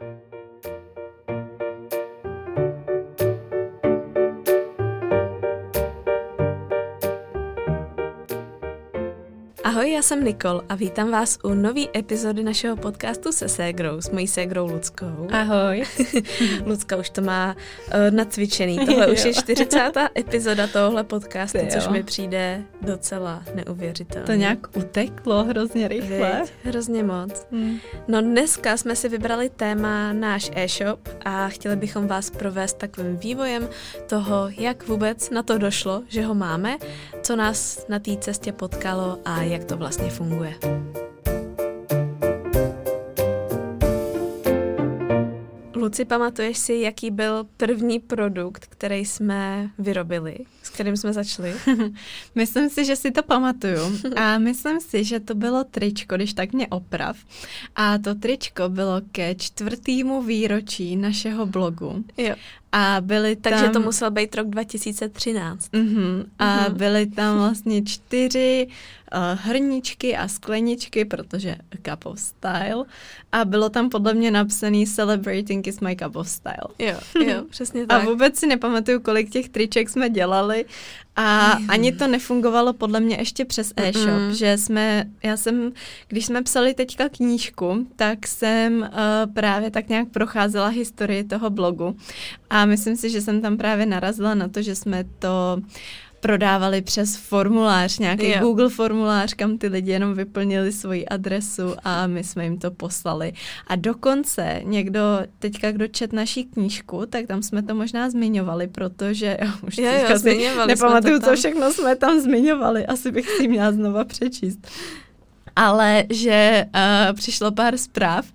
Thank you Ahoj, já jsem Nikol a vítám vás u nové epizody našeho podcastu se ségrou, s mojí ségrou Luckou. Ahoj. Lucka už to má uh, nacvičený. Tohle už je 40. epizoda tohohle podcastu, Ty což mi přijde docela neuvěřitelné. To nějak uteklo hrozně rychle. Víď, hrozně moc. Hmm. No dneska jsme si vybrali téma náš e-shop a chtěli bychom vás provést takovým vývojem toho, jak vůbec na to došlo, že ho máme, co nás na té cestě potkalo a jak to vlastně funguje. Luci, pamatuješ si, jaký byl první produkt, který jsme vyrobili, s kterým jsme začali? myslím si, že si to pamatuju. A myslím si, že to bylo tričko, když tak mě oprav. A to tričko bylo ke čtvrtýmu výročí našeho blogu. Jo. A byly tam... Takže to musel být rok 2013. Uh-huh. A uh-huh. byly tam vlastně čtyři uh, hrničky a skleničky, protože cup of style. A bylo tam podle mě napsaný Celebrating is my cup of style. Jo, jo, přesně tak. A vůbec si nepamatuju, kolik těch triček jsme dělali, a ani to nefungovalo podle mě ještě přes e-shop, mm. že jsme, já jsem, když jsme psali teďka knížku, tak jsem uh, právě tak nějak procházela historii toho blogu a myslím si, že jsem tam právě narazila na to, že jsme to prodávali přes formulář, nějaký jo. Google formulář, kam ty lidi jenom vyplnili svoji adresu a my jsme jim to poslali. A dokonce někdo, teďka kdo čet naší knížku, tak tam jsme to možná zmiňovali, protože jo, už jo, jo, si nepamatuju, co všechno jsme tam zmiňovali, asi bych si měla znova přečíst ale že uh, přišlo pár zpráv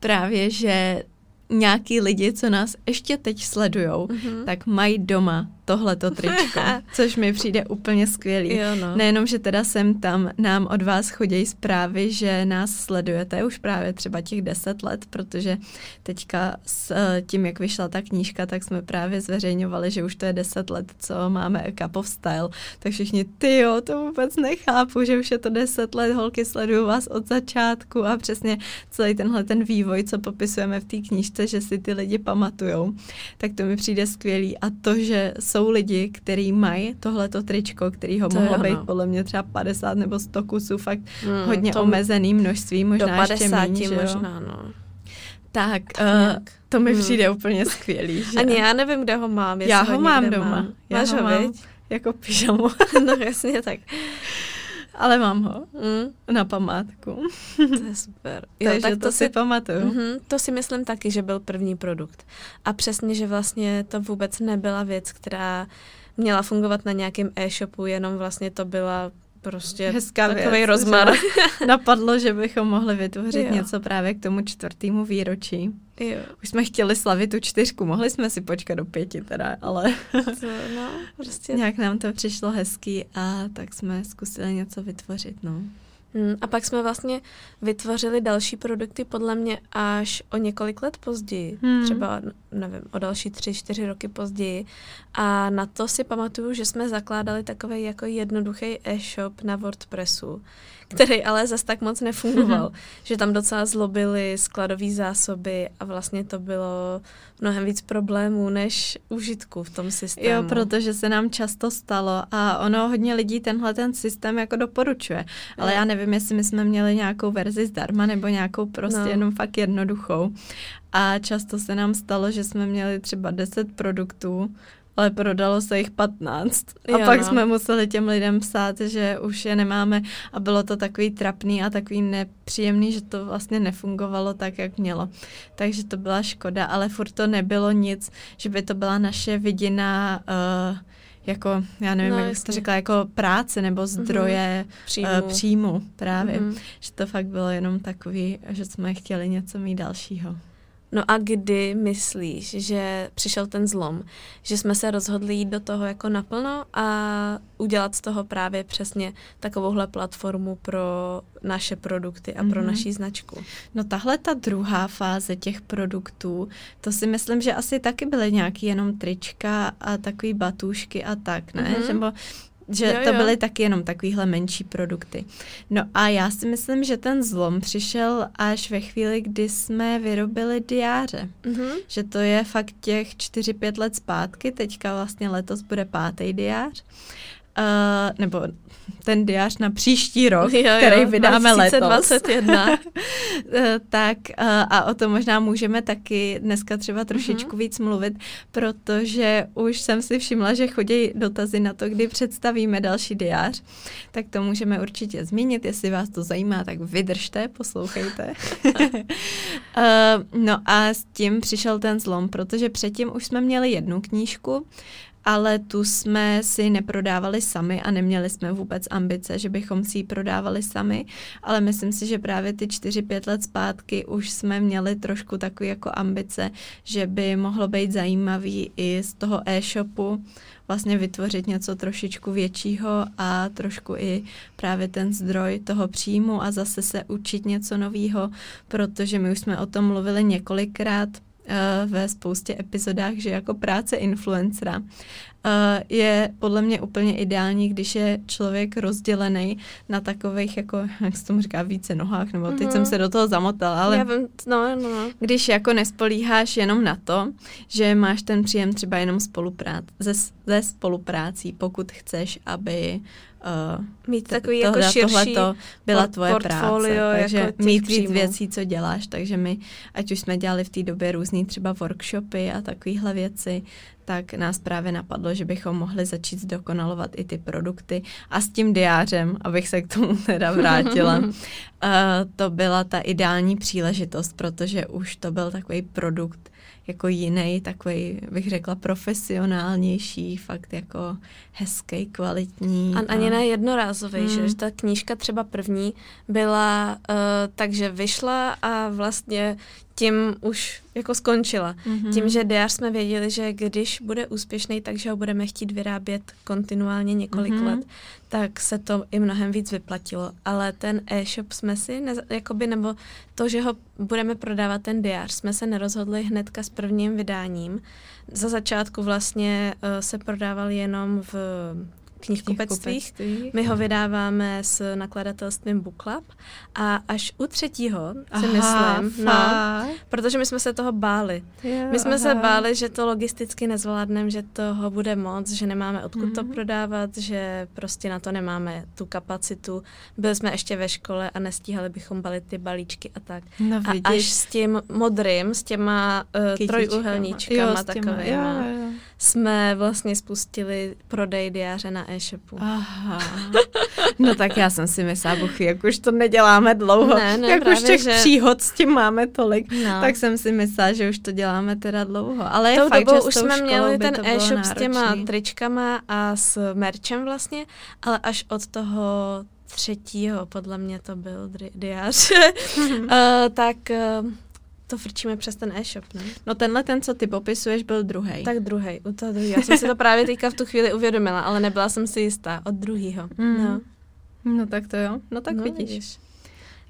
právě, že nějaký lidi, co nás ještě teď sledujou, mm-hmm. tak mají doma tohleto tričko, což mi přijde úplně skvělý. Jo, no. Nejenom, že teda sem tam nám od vás chodí zprávy, že nás sledujete už právě třeba těch deset let, protože teďka s eh, tím, jak vyšla ta knížka, tak jsme právě zveřejňovali, že už to je deset let, co máme Cup of Style. Tak všichni, ty jo, to vůbec nechápu, že už je to deset let, holky sledují vás od začátku a přesně celý tenhle ten vývoj, co popisujeme v té knížce, že si ty lidi pamatujou, tak to mi přijde skvělý. A to, že jsou lidi, kteří mají tohleto tričko, který ho to mohlo být podle mě třeba 50 nebo 100 kusů, fakt hmm, hodně omezený množství, možná do 50 ještě méně, možná, no. Tak, uh, to mi hmm. přijde hmm. úplně skvělý. Že? Ani já nevím, kde ho mám. Já ho mám doma. Mám. Já Máš ho, mám jako pyžamu. no jasně, tak. Ale mám ho mm. na památku. To je super. Jo, Takže tak to, to si pamatuju. Mm-hmm, to si myslím taky, že byl první produkt. A přesně, že vlastně to vůbec nebyla věc, která měla fungovat na nějakém e-shopu, jenom vlastně to byla prostě Hezká takový věc, rozmar. Napadlo, že bychom mohli vytvořit jo. něco právě k tomu čtvrtému výročí. Jo. Už jsme chtěli slavit tu čtyřku, mohli jsme si počkat do pěti teda, ale to, no, prostě... nějak nám to přišlo hezký a tak jsme zkusili něco vytvořit, no. Hmm, a pak jsme vlastně vytvořili další produkty podle mě až o několik let později. Hmm. Třeba, nevím, o další tři, čtyři roky později. A na to si pamatuju, že jsme zakládali takový jako jednoduchý e-shop na WordPressu, který ale zas tak moc nefungoval. že tam docela zlobily skladové zásoby a vlastně to bylo mnohem víc problémů než užitku v tom systému. Jo, protože se nám často stalo a ono hodně lidí tenhle ten systém jako doporučuje. Ale jo. já nevím, jestli my jsme měli nějakou verzi zdarma nebo nějakou prostě no. jenom fakt jednoduchou. A často se nám stalo, že jsme měli třeba 10 produktů ale prodalo se jich 15. A jo, pak no. jsme museli těm lidem psát, že už je nemáme a bylo to takový trapný a takový nepříjemný, že to vlastně nefungovalo tak, jak mělo. Takže to byla škoda, ale furt to nebylo nic, že by to byla naše vidina uh, jako, já nevím, no, jak jste řekla, jako práce nebo mhm. zdroje mm-hmm. příjmu. Uh, příjmu právě. Mm-hmm. Že to fakt bylo jenom takový, že jsme chtěli něco mít dalšího. No a kdy myslíš, že přišel ten zlom, že jsme se rozhodli jít do toho jako naplno a udělat z toho právě přesně takovouhle platformu pro naše produkty a pro mm-hmm. naší značku? No tahle ta druhá fáze těch produktů, to si myslím, že asi taky byly nějaký jenom trička a takový batůšky a tak, ne? Mm-hmm. Nebo že jo, to jo. byly taky jenom takovýhle menší produkty. No a já si myslím, že ten zlom přišel až ve chvíli, kdy jsme vyrobili diáře. Mm-hmm. Že to je fakt těch 4-5 let zpátky, teďka vlastně letos bude pátý diář. Uh, nebo ten diář na příští rok, jo, jo, který vydáme 2021. letos. Eh, tak uh, a o tom možná můžeme taky dneska třeba trošičku uh-huh. víc mluvit, protože už jsem si všimla, že chodí dotazy na to, kdy představíme další diář, tak to můžeme určitě zmínit, jestli vás to zajímá, tak vydržte, poslouchejte. uh, no a s tím přišel ten zlom, protože předtím už jsme měli jednu knížku, ale tu jsme si neprodávali sami a neměli jsme vůbec ambice, že bychom si ji prodávali sami, ale myslím si, že právě ty 4-5 let zpátky už jsme měli trošku takový jako ambice, že by mohlo být zajímavý i z toho e-shopu vlastně vytvořit něco trošičku většího a trošku i právě ten zdroj toho příjmu a zase se učit něco nového, protože my už jsme o tom mluvili několikrát, ve spoustě epizodách, že jako práce influencera uh, je podle mě úplně ideální, když je člověk rozdělený na takových, jako, jak se tomu říká, více nohách, nebo teď mm-hmm. jsem se do toho zamotala, ale Já vím, no, no, no. když jako nespolíháš jenom na to, že máš ten příjem třeba jenom spoluprát, ze, ze spoluprácí, pokud chceš, aby uh, mít takový to, jako širší tohleto byla tvoje práce, takže jako mít víc věcí, co děláš, takže my, ať už jsme dělali v té době různý třeba workshopy a takovéhle věci, tak nás právě napadlo, že bychom mohli začít zdokonalovat i ty produkty a s tím diářem, abych se k tomu teda vrátila, uh, to byla ta ideální příležitost, protože už to byl takový produkt, jako jiný, takový, bych řekla, profesionálnější, fakt jako hezký, kvalitní. A, a... ani ne jednorázový, hmm. že ta knížka třeba první byla uh, takže vyšla a vlastně tím už jako skončila. Mm-hmm. Tím, že diář jsme věděli, že když bude úspěšný, takže ho budeme chtít vyrábět kontinuálně několik mm-hmm. let, tak se to i mnohem víc vyplatilo. Ale ten e-shop jsme si, ne, jakoby, nebo to, že ho budeme prodávat ten diář, jsme se nerozhodli hnedka s prvním vydáním. Za začátku vlastně uh, se prodával jenom v knihkupectvích. My ho vydáváme s nakladatelstvím Book Club a až u třetího si aha, myslím, no, protože my jsme se toho báli. Jo, my jsme aha. se báli, že to logisticky nezvládneme, že toho bude moc, že nemáme odkud mm-hmm. to mhm. prodávat, že prostě na to nemáme tu kapacitu. Byli jsme ještě ve škole a nestíhali bychom balit ty balíčky a tak. No, a až s tím modrým, s těma uh, trojuhelníčkama takovýma, jsme vlastně spustili prodej diáře na e-shopu. Aha. No tak já jsem si myslela, buchy, jak už to neděláme dlouho, ne, ne, jak už těch že... příhod s tím máme tolik, no. tak jsem si myslela, že už to děláme teda dlouho. Ale je fakt, dobou že už jsme měli ten e-shop s těma tričkama a s merčem vlastně, ale až od toho třetího, podle mě to byl diář, uh, tak uh, to frčíme přes ten e-shop, ne? No tenhle ten, co ty popisuješ, byl druhý. Tak druhý, u toho druhý. Já jsem si to právě teďka v tu chvíli uvědomila, ale nebyla jsem si jistá. Od druhýho. Mm. No. no tak to jo. No tak no, vidíš. vidíš.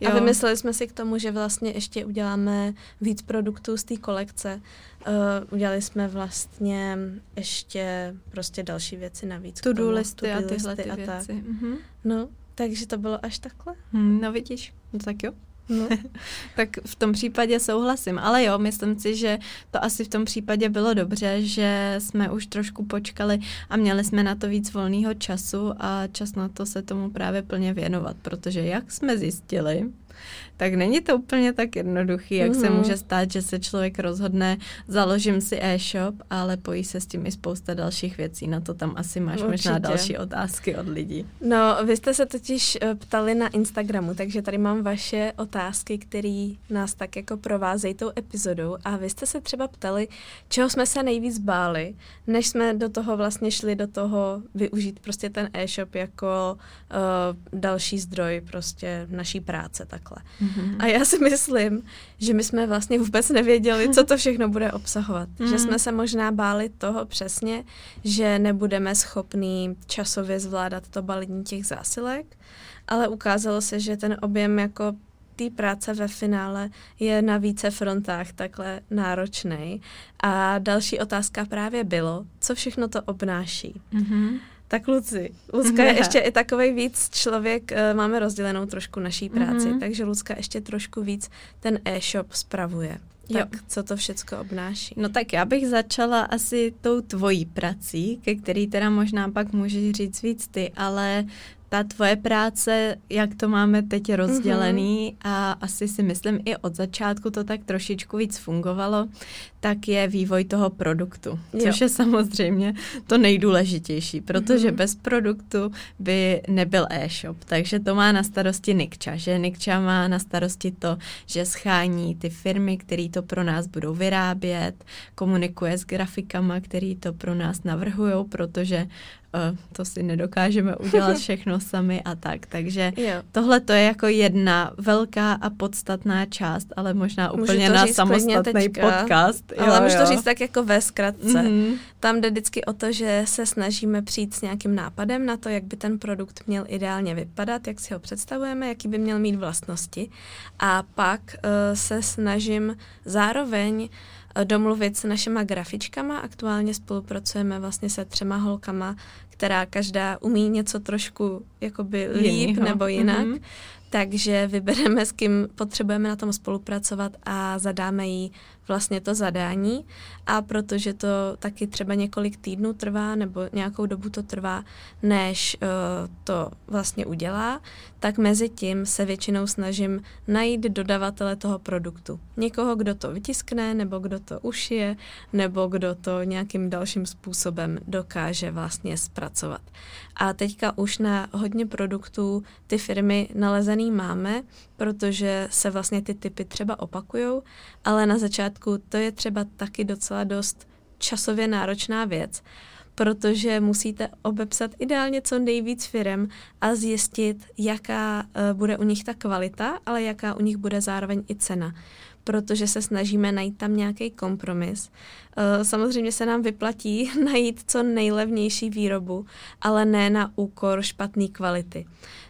Jo. A vymysleli jsme si k tomu, že vlastně ještě uděláme víc produktů z té kolekce. Uh, udělali jsme vlastně ještě prostě další věci navíc. Tu do listy a tyhle ty a věci. Tak. Mm-hmm. No, takže to bylo až takhle. Hmm, no vidíš, no tak jo. No. tak v tom případě souhlasím. Ale jo, myslím si, že to asi v tom případě bylo dobře, že jsme už trošku počkali a měli jsme na to víc volného času a čas na to se tomu právě plně věnovat, protože jak jsme zjistili, tak není to úplně tak jednoduchý, jak mm-hmm. se mhm. může stát, že se člověk rozhodne, založím si e-shop, ale pojí se s tím i spousta dalších věcí. Na to tam asi máš Určitě. možná další otázky od lidí. No, vy jste se totiž eh, ptali na Instagramu, takže tady mám vaše otázky, které nás tak jako provázejí tou epizodou a vy jste se třeba ptali, čeho jsme se nejvíc báli, než jsme do toho vlastně šli do toho využít prostě ten e-shop jako uh, další zdroj prostě naší práce takhle. Mm-hmm. A já si myslím, že my jsme vlastně vůbec nevěděli, co to všechno bude obsahovat. Mm-hmm. Že jsme se možná báli toho přesně, že nebudeme schopní časově zvládat to balení těch zásilek, ale ukázalo se, že ten objem jako té práce ve finále je na více frontách takhle náročný. A další otázka právě bylo, co všechno to obnáší. Mm-hmm. Tak Luci, Lucka je ještě i takový víc člověk, eh, máme rozdělenou trošku naší práci, mm-hmm. takže Lucka ještě trošku víc ten e-shop spravuje. Tak jo. co to všecko obnáší? No tak já bych začala asi tou tvojí prací, ke který teda možná pak můžeš říct víc ty, ale ta tvoje práce, jak to máme teď rozdělený mm-hmm. a asi si myslím i od začátku to tak trošičku víc fungovalo, tak je vývoj toho produktu, což jo. je samozřejmě to nejdůležitější, protože mm-hmm. bez produktu by nebyl e-shop, takže to má na starosti Nikča, že Nikča má na starosti to, že schání ty firmy, které to pro nás budou vyrábět, komunikuje s grafikama, který to pro nás navrhují, protože uh, to si nedokážeme udělat všechno sami a tak. Takže tohle to je jako jedna velká a podstatná část, ale možná úplně na samostatný podcast. Jo, ale můžu to říct tak jako ve zkratce. Mm-hmm. Tam jde vždycky o to, že se snažíme přijít s nějakým nápadem na to, jak by ten produkt měl ideálně vypadat, jak si ho představujeme, jaký by měl mít vlastnosti. A pak uh, se snažím zároveň eh, domluvit s našima grafičkama. Aktuálně spolupracujeme vlastně se třema holkama, která každá umí něco trošku jakoby líp Jinýho. nebo jinak. Mm-hmm. Takže vybereme, s kým potřebujeme na tom spolupracovat a zadáme jí vlastně to zadání a protože to taky třeba několik týdnů trvá nebo nějakou dobu to trvá, než uh, to vlastně udělá, tak mezi tím se většinou snažím najít dodavatele toho produktu. Někoho, kdo to vytiskne, nebo kdo to ušije, nebo kdo to nějakým dalším způsobem dokáže vlastně zpracovat. A teďka už na hodně produktů ty firmy nalezený máme, protože se vlastně ty typy třeba opakujou, ale na začátku to je třeba taky docela dost časově náročná věc, protože musíte obepsat ideálně co nejvíc firm a zjistit, jaká uh, bude u nich ta kvalita, ale jaká u nich bude zároveň i cena protože se snažíme najít tam nějaký kompromis. Eh, samozřejmě se nám vyplatí najít co nejlevnější výrobu, ale ne na úkor špatné kvality.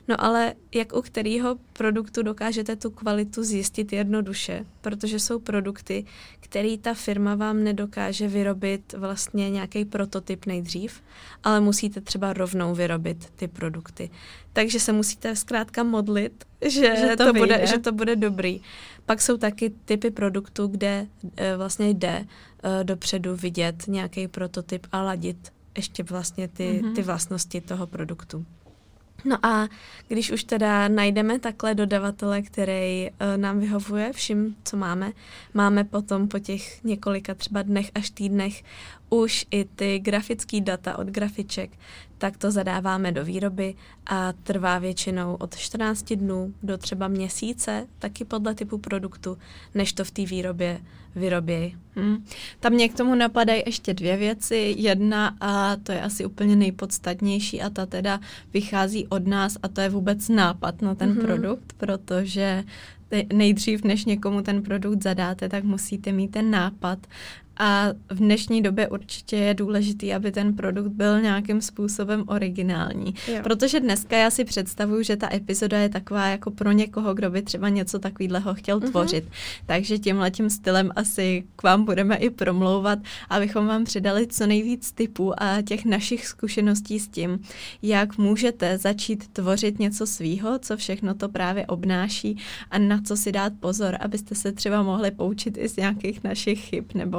No ale jak u kterého produktu dokážete tu kvalitu zjistit jednoduše, protože jsou produkty, který ta firma vám nedokáže vyrobit vlastně nějaký prototyp nejdřív, ale musíte třeba rovnou vyrobit ty produkty. Takže se musíte zkrátka modlit, že, že, to, to bude, že to bude dobrý. Pak jsou taky typy produktů, kde e, vlastně jde e, dopředu vidět nějaký prototyp a ladit ještě vlastně ty, mm-hmm. ty vlastnosti toho produktu. No a když už teda najdeme takhle dodavatele, který uh, nám vyhovuje vším, co máme, máme potom po těch několika třeba dnech až týdnech už i ty grafické data od grafiček, tak to zadáváme do výroby a trvá většinou od 14 dnů do třeba měsíce, taky podle typu produktu, než to v té výrobě vyrobějí. Hmm. Tam mě k tomu napadají ještě dvě věci. Jedna a to je asi úplně nejpodstatnější a ta teda vychází od nás a to je vůbec nápad na ten mm-hmm. produkt, protože nejdřív, než někomu ten produkt zadáte, tak musíte mít ten nápad a v dnešní době určitě je důležitý, aby ten produkt byl nějakým způsobem originální. Jo. Protože dneska já si představuju, že ta epizoda je taková jako pro někoho, kdo by třeba něco takového chtěl mm-hmm. tvořit. Takže tímhle tím stylem asi k vám budeme i promlouvat, abychom vám přidali co nejvíc typů a těch našich zkušeností s tím, jak můžete začít tvořit něco svýho, co všechno to právě obnáší a na co si dát pozor, abyste se třeba mohli poučit i z nějakých našich chyb nebo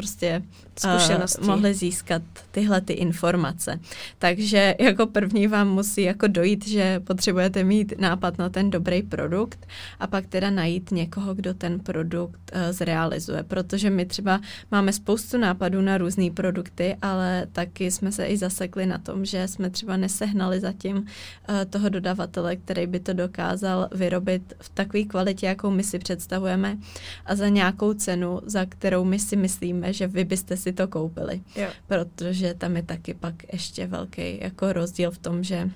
prostě uh, mohli získat tyhle ty informace. Takže jako první vám musí jako dojít, že potřebujete mít nápad na ten dobrý produkt a pak teda najít někoho, kdo ten produkt uh, zrealizuje, protože my třeba máme spoustu nápadů na různé produkty, ale taky jsme se i zasekli na tom, že jsme třeba nesehnali zatím uh, toho dodavatele, který by to dokázal vyrobit v takové kvalitě, jakou my si představujeme a za nějakou cenu, za kterou my si myslíme, že vy byste si to koupili. Jo. Protože tam je taky pak ještě velký jako rozdíl v tom, že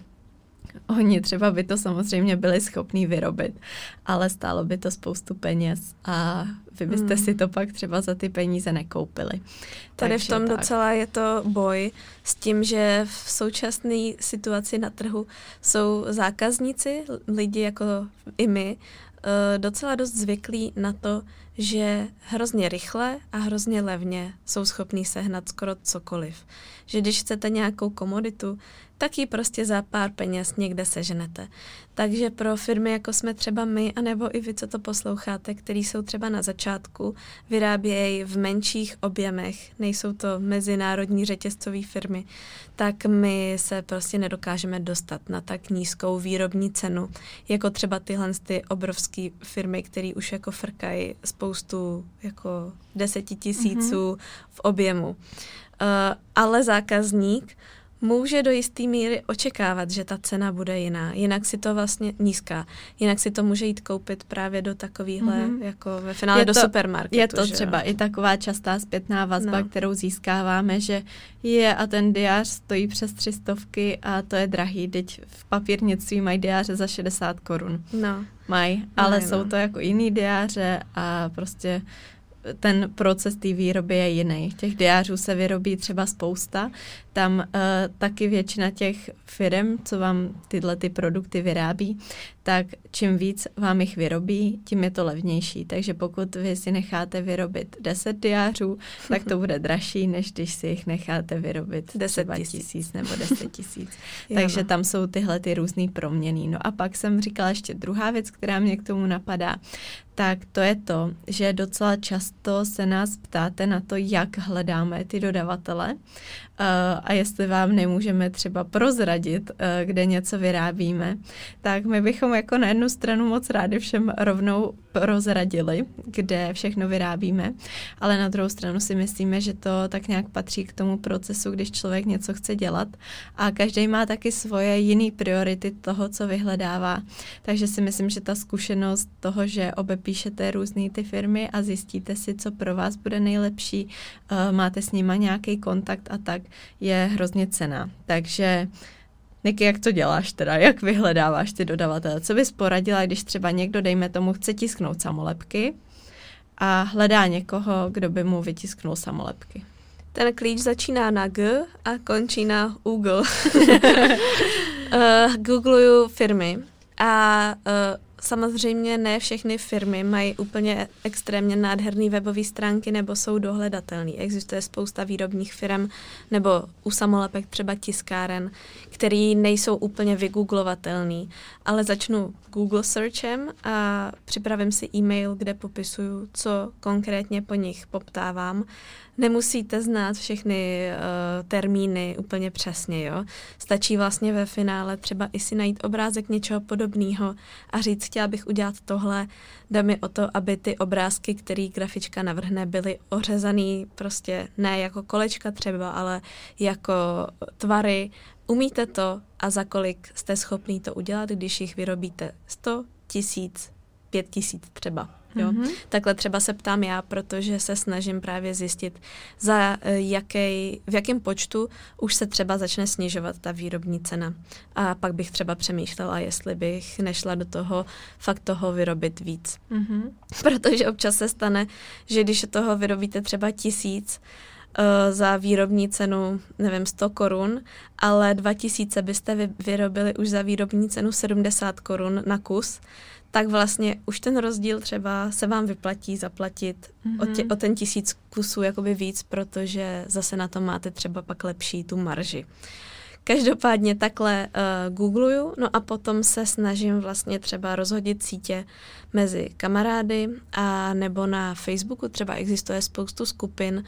Oni třeba by to samozřejmě byli schopní vyrobit, ale stálo by to spoustu peněz a vy byste hmm. si to pak třeba za ty peníze nekoupili. Tady Takže v tom tak. docela je to boj s tím, že v současné situaci na trhu jsou zákazníci, lidi jako i my, eh, docela dost zvyklí na to, že hrozně rychle a hrozně levně jsou schopní sehnat skoro cokoliv. Že když chcete nějakou komoditu, tak ji prostě za pár peněz někde seženete. Takže pro firmy, jako jsme třeba my, anebo i vy, co to posloucháte, který jsou třeba na začátku, vyrábějí v menších objemech, nejsou to mezinárodní řetězcové firmy, tak my se prostě nedokážeme dostat na tak nízkou výrobní cenu, jako třeba tyhle ty obrovské firmy, které už jako frkají spoustu jako desetitisíců mm-hmm. v objemu. Uh, ale zákazník může do jisté míry očekávat, že ta cena bude jiná. Jinak si to vlastně nízká. Jinak si to může jít koupit právě do takovýhle, mm-hmm. jako ve finále je do to, supermarketu. Je to že třeba jo? i taková častá zpětná vazba, no. kterou získáváme, že je a ten diář stojí přes tři stovky a to je drahý. Teď v papírnictví mají diáře za 60 korun. No. Mají, ale no, jsou no. to jako jiný diáře a prostě ten proces té výroby je jiný. Těch diářů se vyrobí třeba spousta. Tam uh, taky většina těch firm, co vám tyhle ty produkty vyrábí, tak čím víc vám jich vyrobí, tím je to levnější. Takže pokud vy si necháte vyrobit 10 diářů, tak to bude dražší, než když si jich necháte vyrobit 10 tisíc nebo 10 tisíc. Takže no. tam jsou tyhle ty různé proměny. No a pak jsem říkala ještě druhá věc, která mě k tomu napadá, tak to je to, že docela často se nás ptáte na to, jak hledáme ty dodavatele a jestli vám nemůžeme třeba prozradit, kde něco vyrábíme, tak my bychom jako na jednu stranu moc rádi všem rovnou prozradili, kde všechno vyrábíme, ale na druhou stranu si myslíme, že to tak nějak patří k tomu procesu, když člověk něco chce dělat a každý má taky svoje jiné priority toho, co vyhledává. Takže si myslím, že ta zkušenost toho, že obepíšete různé ty firmy a zjistíte si, co pro vás bude nejlepší, máte s nima nějaký kontakt a tak, je hrozně cená. Takže Niky, jak to děláš teda? Jak vyhledáváš ty dodavatele? Co bys poradila, když třeba někdo, dejme tomu, chce tisknout samolepky a hledá někoho, kdo by mu vytisknul samolepky? Ten klíč začíná na G a končí na Google. uh, Googluju firmy a uh, Samozřejmě ne všechny firmy mají úplně extrémně nádherné webové stránky nebo jsou dohledatelné. Existuje spousta výrobních firm nebo u samolepek třeba tiskáren, který nejsou úplně vygooglovatelný, ale začnu Google searchem a připravím si e-mail, kde popisuju, co konkrétně po nich poptávám nemusíte znát všechny uh, termíny úplně přesně, jo. Stačí vlastně ve finále třeba i si najít obrázek něčeho podobného a říct, chtěla bych udělat tohle, jde mi o to, aby ty obrázky, který grafička navrhne, byly ořezaný prostě ne jako kolečka třeba, ale jako tvary. Umíte to a za kolik jste schopný to udělat, když jich vyrobíte 100, tisíc, pět tisíc třeba. Jo? Mm-hmm. Takhle třeba se ptám já, protože se snažím právě zjistit, za eh, jaký, v jakém počtu už se třeba začne snižovat ta výrobní cena. A pak bych třeba přemýšlela, jestli bych nešla do toho fakt toho vyrobit víc. Mm-hmm. Protože občas se stane, že když toho vyrobíte třeba tisíc, uh, za výrobní cenu, nevím, 100 korun, ale 2000 byste vyrobili už za výrobní cenu 70 korun na kus, tak vlastně už ten rozdíl třeba se vám vyplatí zaplatit mm-hmm. o, tě, mhm. o ten tisíc kusů jakoby víc, protože zase na to máte třeba pak lepší tu marži. Každopádně takhle uh, googluju, no a potom se snažím vlastně třeba rozhodit sítě mezi kamarády a nebo na Facebooku třeba existuje spoustu skupin,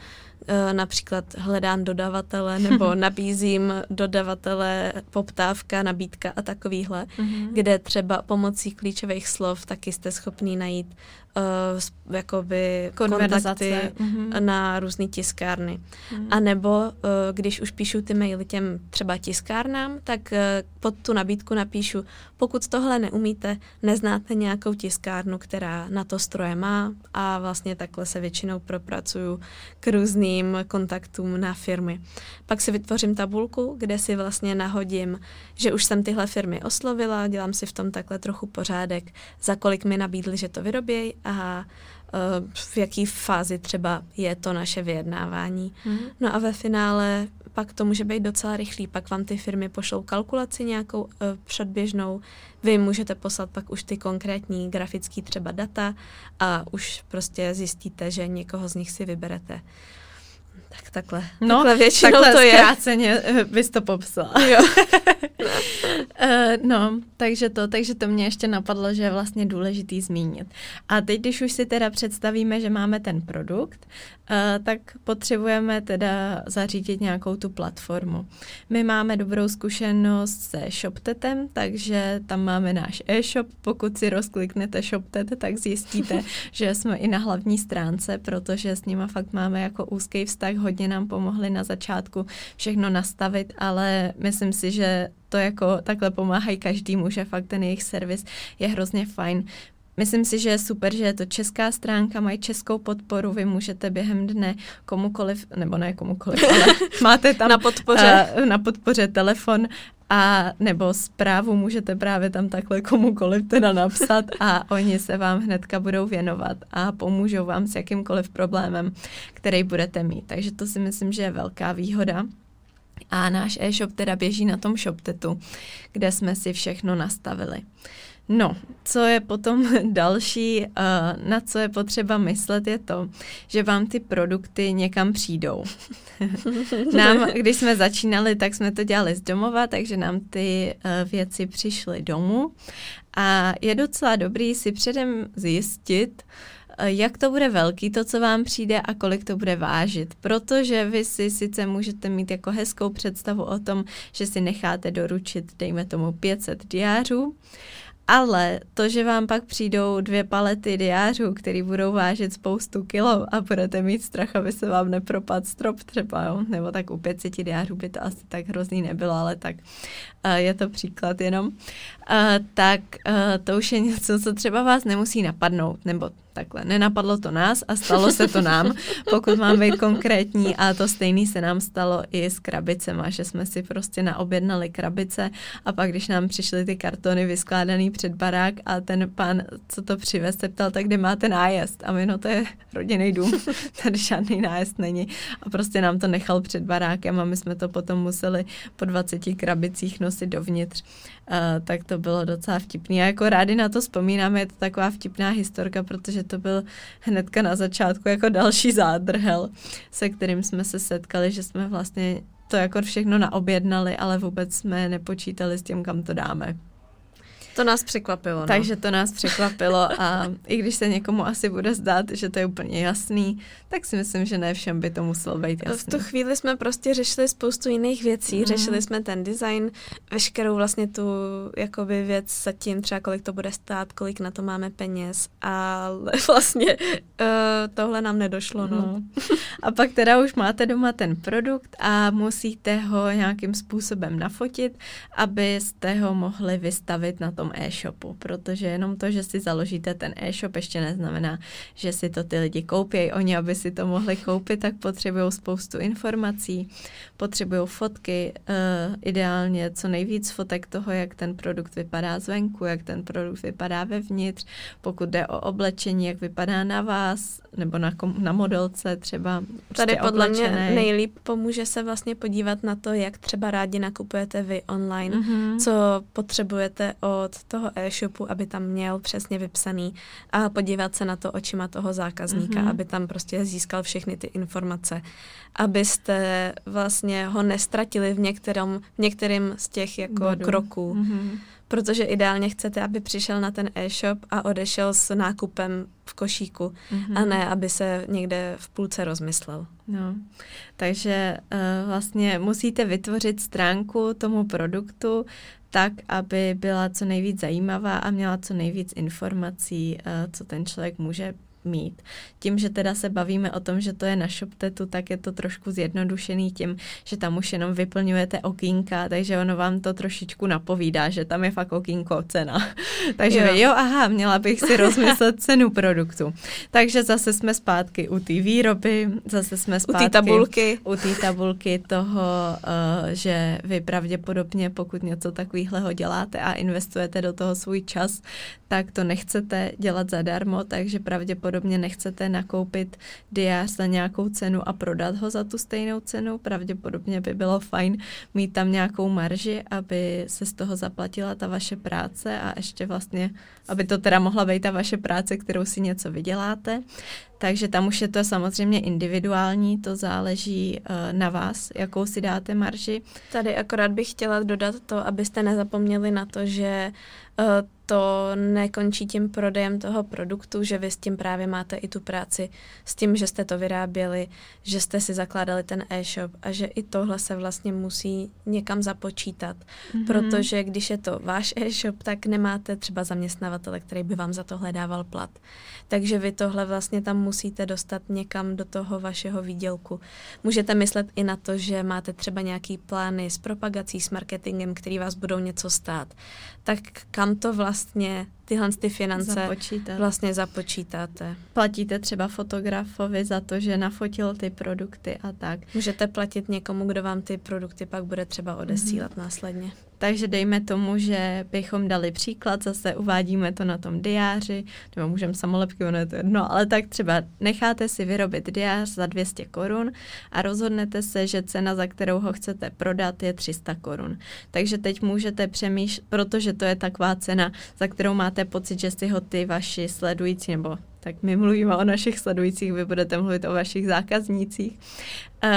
uh, například hledám dodavatele nebo nabízím dodavatele, poptávka, nabídka a takovýhle, mm-hmm. kde třeba pomocí klíčových slov taky jste schopný najít uh, jakoby kontakty mm-hmm. na různé tiskárny. Mm-hmm. A nebo uh, když už píšu ty maily těm třeba tiskárnám, tak uh, pod tu nabídku napíšu, pokud tohle neumíte, neznáte nějakou tiskárnu, která na to stroje má a vlastně takhle se většinou propracuju k různým kontaktům na firmy. Pak si vytvořím tabulku, kde si vlastně nahodím, že už jsem tyhle firmy oslovila, dělám si v tom takhle trochu pořádek, za kolik mi nabídli, že to vyrobějí a v jaký fázi třeba je to naše vyjednávání. Mm. No a ve finále pak to může být docela rychlý. Pak vám ty firmy pošlou kalkulaci nějakou uh, předběžnou, vy můžete poslat pak už ty konkrétní grafické třeba data a už prostě zjistíte, že někoho z nich si vyberete. Tak takhle. No, takhle většinou takhle to je. zkráceně eh, bys to popsala. Jo. uh, no, takže to, takže to mě ještě napadlo, že je vlastně důležitý zmínit. A teď, když už si teda představíme, že máme ten produkt, uh, tak potřebujeme teda zařídit nějakou tu platformu. My máme dobrou zkušenost se ShopTetem, takže tam máme náš e-shop. Pokud si rozkliknete ShopTet, tak zjistíte, že jsme i na hlavní stránce, protože s nima fakt máme jako úzký vztah hodně nám pomohli na začátku všechno nastavit, ale myslím si, že to jako takhle pomáhají každému, že fakt ten jejich servis je hrozně fajn. Myslím si, že je super, že je to česká stránka, mají českou podporu, vy můžete během dne komukoliv, nebo ne komukoliv, ale máte tam na podpoře, uh, na podpoře telefon a nebo zprávu můžete právě tam takhle komukoliv teda napsat a oni se vám hnedka budou věnovat a pomůžou vám s jakýmkoliv problémem, který budete mít. Takže to si myslím, že je velká výhoda. A náš e-shop teda běží na tom ShopTetu, kde jsme si všechno nastavili. No, co je potom další, uh, na co je potřeba myslet, je to, že vám ty produkty někam přijdou. nám, když jsme začínali, tak jsme to dělali z domova, takže nám ty uh, věci přišly domů a je docela dobrý si předem zjistit, eh, jak to bude velký, to, co vám přijde a kolik to bude vážit. Protože vy si sice můžete mít jako hezkou představu o tom, že si necháte doručit, dejme tomu 500 diářů, ale to, že vám pak přijdou dvě palety diářů, které budou vážit spoustu kilo a budete mít strach, aby se vám nepropad strop třeba, jo? nebo tak u 500 diářů by to asi tak hrozný nebylo, ale tak uh, je to příklad jenom, uh, tak uh, to už je něco, co třeba vás nemusí napadnout, nebo takhle. Nenapadlo to nás a stalo se to nám, pokud mám být konkrétní a to stejný se nám stalo i s krabicema, že jsme si prostě naobjednali krabice a pak, když nám přišly ty kartony vyskládaný před barák a ten pán, co to přivez, se ptal, tak kde máte nájezd? A my, no to je rodinný dům, tady žádný nájezd není. A prostě nám to nechal před barákem a my jsme to potom museli po 20 krabicích nosit dovnitř. Tak to bylo docela vtipný. A jako rádi na to vzpomínáme, je to taková vtipná historka, protože to byl hnedka na začátku jako další zádrhel, se kterým jsme se setkali, že jsme vlastně to jako všechno naobjednali, ale vůbec jsme nepočítali s tím, kam to dáme. To nás překvapilo. No. Takže to nás překvapilo a i když se někomu asi bude zdát, že to je úplně jasný, tak si myslím, že ne všem by to muselo být jasný. V tu chvíli jsme prostě řešili spoustu jiných věcí. Mm. Řešili jsme ten design, veškerou vlastně tu jakoby věc zatím, třeba kolik to bude stát, kolik na to máme peněz, ale vlastně uh, tohle nám nedošlo. No. no. A pak teda už máte doma ten produkt a musíte ho nějakým způsobem nafotit, abyste ho mohli vystavit na tom tom e-shopu, protože jenom to, že si založíte ten e-shop, ještě neznamená, že si to ty lidi koupí. Oni, aby si to mohli koupit, tak potřebují spoustu informací, potřebují fotky, uh, ideálně co nejvíc fotek toho, jak ten produkt vypadá zvenku, jak ten produkt vypadá vevnitř, pokud jde o oblečení, jak vypadá na vás, nebo na, kom, na modelce třeba. Prostě Tady podle mě nejlíp pomůže se vlastně podívat na to, jak třeba rádi nakupujete vy online, mm-hmm. co potřebujete od toho e-shopu, aby tam měl přesně vypsaný a podívat se na to očima toho zákazníka, mm-hmm. aby tam prostě získal všechny ty informace, abyste vlastně ho nestratili v některém, v některým z těch jako Bodu. kroků. Mm-hmm. Protože ideálně chcete, aby přišel na ten e-shop a odešel s nákupem v košíku mm-hmm. a ne, aby se někde v půlce rozmyslel. No, takže uh, vlastně musíte vytvořit stránku tomu produktu, tak, aby byla co nejvíc zajímavá a měla co nejvíc informací, eh, co ten člověk může mít. Tím, že teda se bavíme o tom, že to je na ShopTetu, tak je to trošku zjednodušený tím, že tam už jenom vyplňujete okýnka, takže ono vám to trošičku napovídá, že tam je fakt okýnko cena. takže jo. Jo, aha, měla bych si rozmyslet cenu produktu. Takže zase jsme zpátky u té výroby, zase jsme zpátky u té tabulky. U té tabulky toho, uh, že vy pravděpodobně, pokud něco takového děláte a investujete do toho svůj čas, tak to nechcete dělat zadarmo, takže pravděpodobně nechcete nakoupit diář za nějakou cenu a prodat ho za tu stejnou cenu. Pravděpodobně by bylo fajn mít tam nějakou marži, aby se z toho zaplatila ta vaše práce a ještě vlastně, aby to teda mohla být ta vaše práce, kterou si něco vyděláte. Takže tam už je to samozřejmě individuální, to záleží uh, na vás, jakou si dáte marži. Tady akorát bych chtěla dodat to, abyste nezapomněli na to, že uh, to nekončí tím prodejem toho produktu, že vy s tím právě máte i tu práci s tím, že jste to vyráběli, že jste si zakládali ten e-shop a že i tohle se vlastně musí někam započítat, mm-hmm. protože když je to váš e-shop, tak nemáte třeba zaměstnavatele, který by vám za tohle dával plat. Takže vy tohle vlastně tam musíte dostat někam do toho vašeho výdělku. Můžete myslet i na to, že máte třeba nějaký plány s propagací, s marketingem, který vás budou něco stát. Tak kam to vlastně tyhle ty finance Započítat. vlastně započítáte. Platíte třeba fotografovi za to, že nafotil ty produkty a tak. Můžete platit někomu, kdo vám ty produkty pak bude třeba odesílat mm-hmm. následně. Takže dejme tomu, že bychom dali příklad, zase uvádíme to na tom diáři, nebo můžeme samolepky, ono je to jedno, ale tak třeba necháte si vyrobit diář za 200 korun a rozhodnete se, že cena, za kterou ho chcete prodat, je 300 korun. Takže teď můžete přemýšlet, protože to je taková cena, za kterou máte pocit, že si ho ty vaši sledující nebo tak my mluvíme o našich sledujících, vy budete mluvit o vašich zákaznících, uh,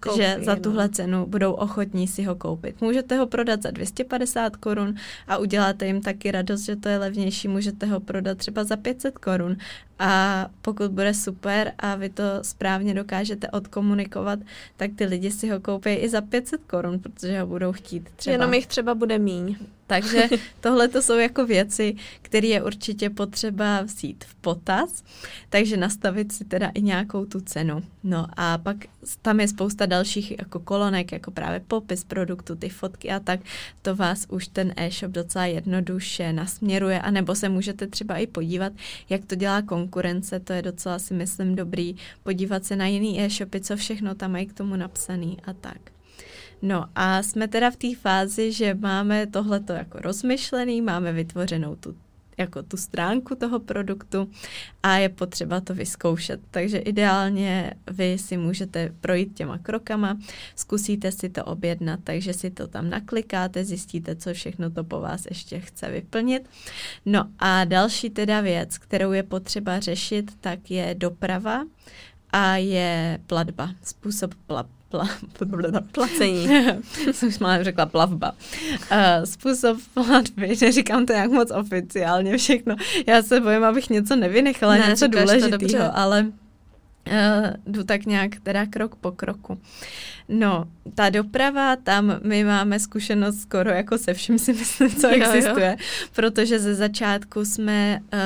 Koupí, že za tuhle no. cenu budou ochotní si ho koupit. Můžete ho prodat za 250 korun a uděláte jim taky radost, že to je levnější, můžete ho prodat třeba za 500 korun a pokud bude super a vy to správně dokážete odkomunikovat, tak ty lidi si ho koupí i za 500 korun, protože ho budou chtít třeba. Jenom jich třeba bude míň. Takže tohle to jsou jako věci, které je určitě potřeba vzít v potaz, takže nastavit si teda i nějakou tu cenu. No a pak tam je spousta dalších jako kolonek, jako právě popis produktu, ty fotky a tak. To vás už ten e-shop docela jednoduše nasměruje, anebo se můžete třeba i podívat, jak to dělá konkurence, to je docela si myslím dobrý, podívat se na jiný e-shopy, co všechno tam mají k tomu napsaný a tak. No a jsme teda v té fázi, že máme tohleto jako rozmyšlený, máme vytvořenou tu jako tu stránku toho produktu a je potřeba to vyzkoušet. Takže ideálně vy si můžete projít těma krokama, zkusíte si to objednat, takže si to tam naklikáte, zjistíte, co všechno to po vás ještě chce vyplnit. No a další teda věc, kterou je potřeba řešit, tak je doprava a je platba, způsob pla, pla, placení. Jsem už málem řekla plavba. Uh, způsob platby, neříkám to jak moc oficiálně všechno. Já se bojím, abych něco nevynechala, ne, něco důležitého, ale Uh, jdu tak nějak teda krok po kroku. No, ta doprava, tam my máme zkušenost skoro jako se vším si myslím, co jo, existuje, jo. protože ze začátku jsme uh,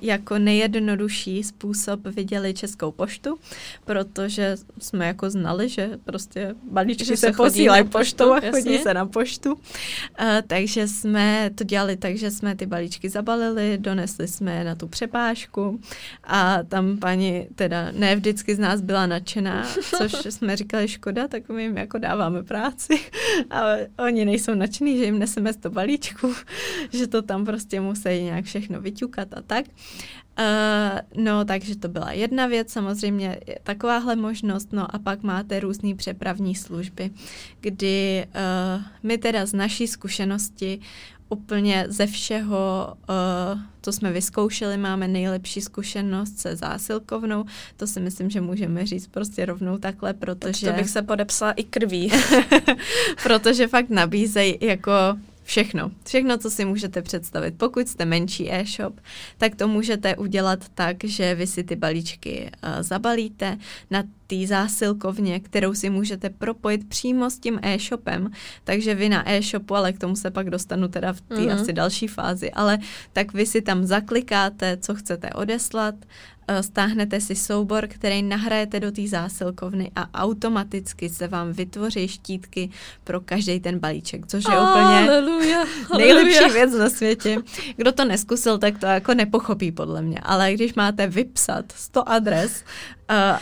jako nejjednodušší způsob viděli Českou poštu, protože jsme jako znali, že prostě balíčky že se, se posílají poštou a chodí jasně. se na poštu. Uh, takže jsme to dělali tak, že jsme ty balíčky zabalili, donesli jsme na tu přepážku a tam paní teda ne vždycky z nás byla nadšená, což jsme říkali škoda, tak my jim jako dáváme práci, ale oni nejsou nadšení, že jim neseme to balíčku, že to tam prostě musí nějak všechno vyťukat a tak. Uh, no, takže to byla jedna věc, samozřejmě takováhle možnost, no a pak máte různé přepravní služby, kdy uh, my teda z naší zkušenosti úplně ze všeho, uh, co jsme vyzkoušeli, máme nejlepší zkušenost se zásilkovnou. To si myslím, že můžeme říct prostě rovnou takhle, protože... Tak to bych se podepsala i krví. protože fakt nabízejí jako všechno. Všechno, co si můžete představit. Pokud jste menší e-shop, tak to můžete udělat tak, že vy si ty balíčky uh, zabalíte na té zásilkovně, kterou si můžete propojit přímo s tím e-shopem. Takže vy na e-shopu, ale k tomu se pak dostanu teda v té mm-hmm. asi další fázi, ale tak vy si tam zaklikáte, co chcete odeslat Eh, stáhnete si soubor, který nahrajete do té zásilkovny a automaticky se vám vytvoří štítky pro každý ten balíček, což je úplně Aleluja, nejlepší věc na světě. Kdo to neskusil, tak to jako nepochopí podle mě, ale když máte vypsat 100 adres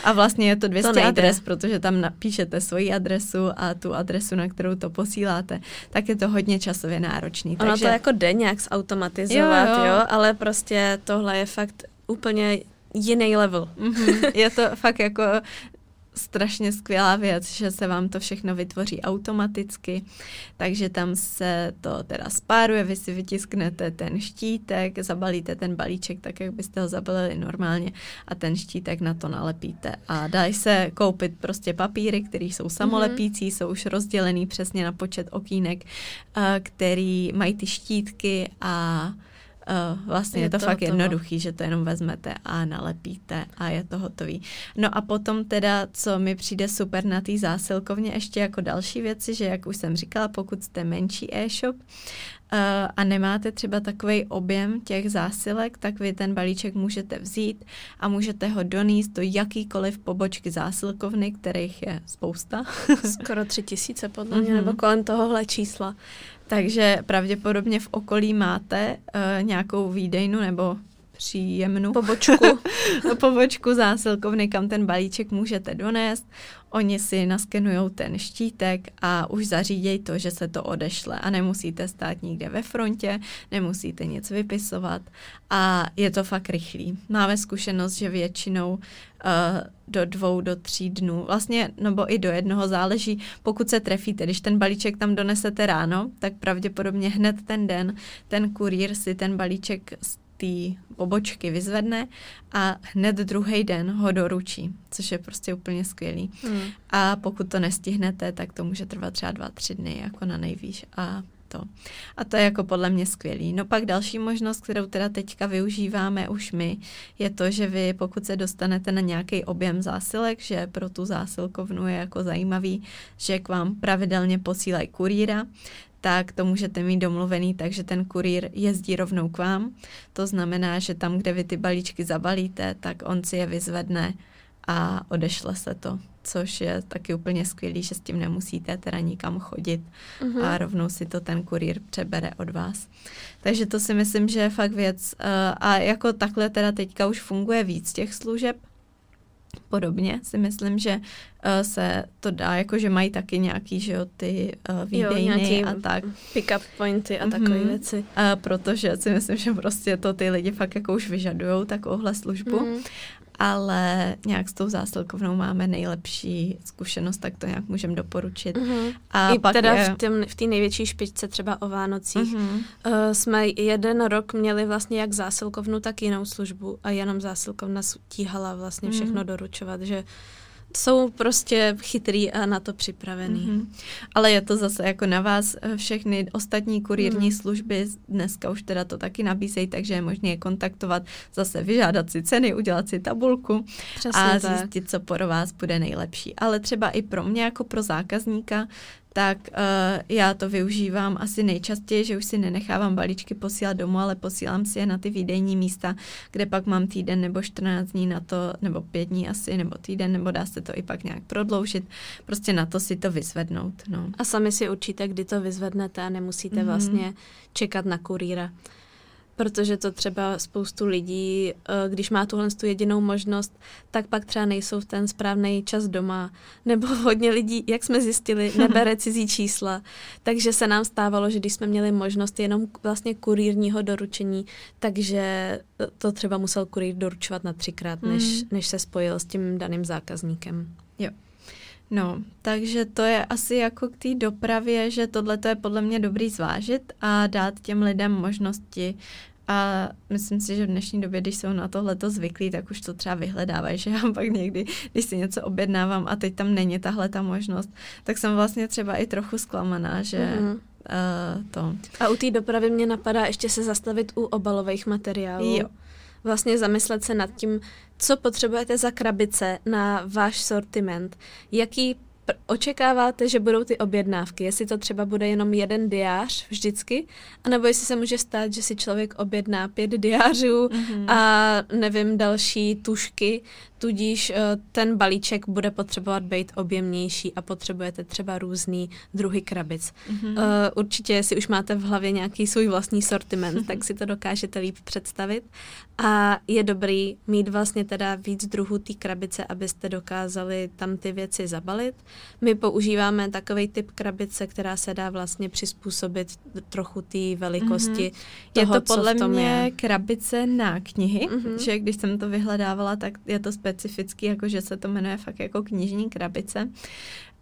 a vlastně je to 200 to adres, protože tam napíšete svoji adresu a tu adresu, na kterou to posíláte, tak je to hodně časově náročný. Ono takže... to jako jde nějak zautomatizovat, jo, jo. jo, ale prostě tohle je fakt úplně jiný level. Mm-hmm. Je to fakt jako strašně skvělá věc, že se vám to všechno vytvoří automaticky, takže tam se to teda spáruje, vy si vytisknete ten štítek, zabalíte ten balíček tak, jak byste ho zabalili normálně a ten štítek na to nalepíte a dají se koupit prostě papíry, které jsou samolepící, mm-hmm. jsou už rozdělený přesně na počet okýnek, eh, který mají ty štítky a Uh, vlastně je, je to, to fakt hotovo. jednoduchý, že to jenom vezmete a nalepíte a je to hotový. No a potom teda, co mi přijde super na té zásilkovně, ještě jako další věci, že jak už jsem říkala, pokud jste menší e-shop, Uh, a nemáte třeba takový objem těch zásilek, tak vy ten balíček můžete vzít a můžete ho donést do jakýkoliv pobočky zásilkovny, kterých je spousta. Skoro tři tisíce podle mě, mm-hmm. nebo kolem tohohle čísla. Takže pravděpodobně v okolí máte uh, nějakou výdejnu nebo příjemnou pobočku. pobočku zásilkovny, kam ten balíček můžete donést. Oni si naskenují ten štítek a už zařídějí to, že se to odešle a nemusíte stát nikde ve frontě, nemusíte nic vypisovat a je to fakt rychlý. Máme zkušenost, že většinou uh, do dvou, do tří dnů, vlastně, nebo i do jednoho záleží, pokud se trefíte. Když ten balíček tam donesete ráno, tak pravděpodobně hned ten den ten kurýr si ten balíček té pobočky vyzvedne a hned druhý den ho doručí, což je prostě úplně skvělý. Hmm. A pokud to nestihnete, tak to může trvat třeba dva, tři dny, jako na nejvýš a to. A to je jako podle mě skvělý. No pak další možnost, kterou teda teďka využíváme už my, je to, že vy pokud se dostanete na nějaký objem zásilek, že pro tu zásilkovnu je jako zajímavý, že k vám pravidelně posílají kurýra, tak to můžete mít domluvený tak, že ten kurýr jezdí rovnou k vám. To znamená, že tam, kde vy ty balíčky zabalíte, tak on si je vyzvedne a odešle se to, což je taky úplně skvělý, že s tím nemusíte teda nikam chodit uh-huh. a rovnou si to ten kurýr přebere od vás. Takže to si myslím, že je fakt věc uh, a jako takhle teda teďka už funguje víc těch služeb, podobně si myslím, že uh, se to dá, jako že mají taky nějaký, že jo, ty uh, výdejny jo, a tak. Pick-up pointy a takové mm-hmm. věci. Uh, protože si myslím, že prostě to ty lidi fakt jako už vyžadujou takovouhle službu. Mm-hmm ale nějak s tou zásilkovnou máme nejlepší zkušenost, tak to nějak můžeme doporučit. Mm-hmm. A I pak teda je... v té největší špičce třeba o Vánocích mm-hmm. uh, jsme jeden rok měli vlastně jak zásilkovnu, tak jinou službu a jenom zásilkovna tíhala vlastně všechno mm-hmm. doručovat, že jsou prostě chytrý a na to připravený. Mm-hmm. Ale je to zase jako na vás eh, všechny ostatní kurírní mm. služby, dneska už teda to taky nabízejí, takže je možné je kontaktovat, zase vyžádat si ceny, udělat si tabulku Přesně a zjistit, tak. co pro vás bude nejlepší. Ale třeba i pro mě jako pro zákazníka tak uh, já to využívám asi nejčastěji, že už si nenechávám balíčky posílat domů, ale posílám si je na ty výdejní místa, kde pak mám týden nebo 14 dní na to, nebo pět dní asi, nebo týden, nebo dá se to i pak nějak prodloužit. Prostě na to si to vyzvednout. No. A sami si určíte, kdy to vyzvednete a nemusíte mm-hmm. vlastně čekat na kurýra protože to třeba spoustu lidí, eh, když má tuhle tu jedinou možnost, tak pak třeba nejsou v ten správný čas doma, nebo hodně lidí, jak jsme zjistili, nebere cizí čísla, takže se nám stávalo, že když jsme měli možnost jenom vlastně kurírního doručení, takže to třeba musel kurýr doručovat na třikrát, než, hmm. než se spojil s tím daným zákazníkem. Jo. No, takže to je asi jako k té dopravě, že tohle je podle mě dobrý zvážit a dát těm lidem možnosti a myslím si, že v dnešní době, když jsou na tohleto zvyklí, tak už to třeba vyhledávají, že já pak někdy, když si něco objednávám a teď tam není tahle ta možnost, tak jsem vlastně třeba i trochu zklamaná, že mm-hmm. uh, to. A u té dopravy mě napadá ještě se zastavit u obalových materiálů. Jo. Vlastně zamyslet se nad tím, co potřebujete za krabice na váš sortiment, jaký očekáváte, že budou ty objednávky? Jestli to třeba bude jenom jeden diář vždycky, anebo jestli se může stát, že si člověk objedná pět diářů mm-hmm. a nevím, další tušky, tudíž uh, ten balíček bude potřebovat být objemnější a potřebujete třeba různý druhy krabic. Mm-hmm. Určitě, si už máte v hlavě nějaký svůj vlastní sortiment, mm-hmm. tak si to dokážete líp představit. A je dobrý mít vlastně teda víc druhů té krabice, abyste dokázali tam ty věci zabalit. My používáme takový typ krabice, která se dá vlastně přizpůsobit trochu té velikosti mm-hmm. toho, Je to podle co v tom mě je. krabice na knihy, Mhm. že když jsem to vyhledávala, tak je to specifický, jako že se to jmenuje fakt jako knižní krabice.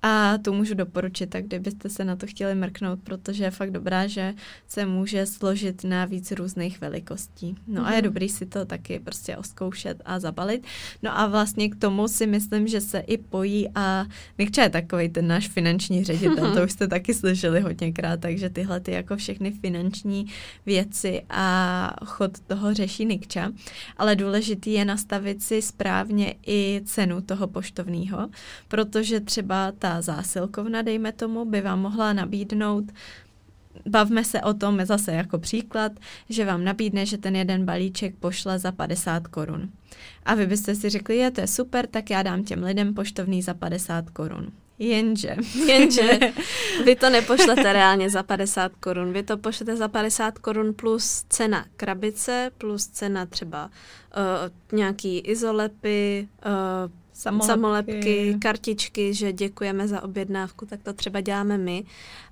A tu můžu doporučit, tak kdybyste se na to chtěli mrknout, protože je fakt dobrá, že se může složit na víc různých velikostí. No mm-hmm. a je Mhm. dobrý si to taky prostě oskoušet a zabalit. No a vlastně k tomu si myslím, že se i pojí a Nikča je takový ten náš finanční ředitel, to už jste taky slyšeli hodněkrát, takže tyhle ty jako všechny finanční věci a chod toho řeší Nikča. Ale důležitý je nastavit si správně i cenu toho poštovního, protože třeba ta zásilkovna, dejme tomu, by vám mohla nabídnout Bavme se o tom zase jako příklad, že vám nabídne, že ten jeden balíček pošle za 50 korun. A vy byste si řekli, je to je super, tak já dám těm lidem poštovný za 50 korun. Jenže. Jenže vy to nepošlete reálně za 50 korun, vy to pošlete za 50 korun plus cena krabice, plus cena třeba uh, nějaký izolepy, uh, Samolepky. samolepky, kartičky, že děkujeme za objednávku, tak to třeba děláme my.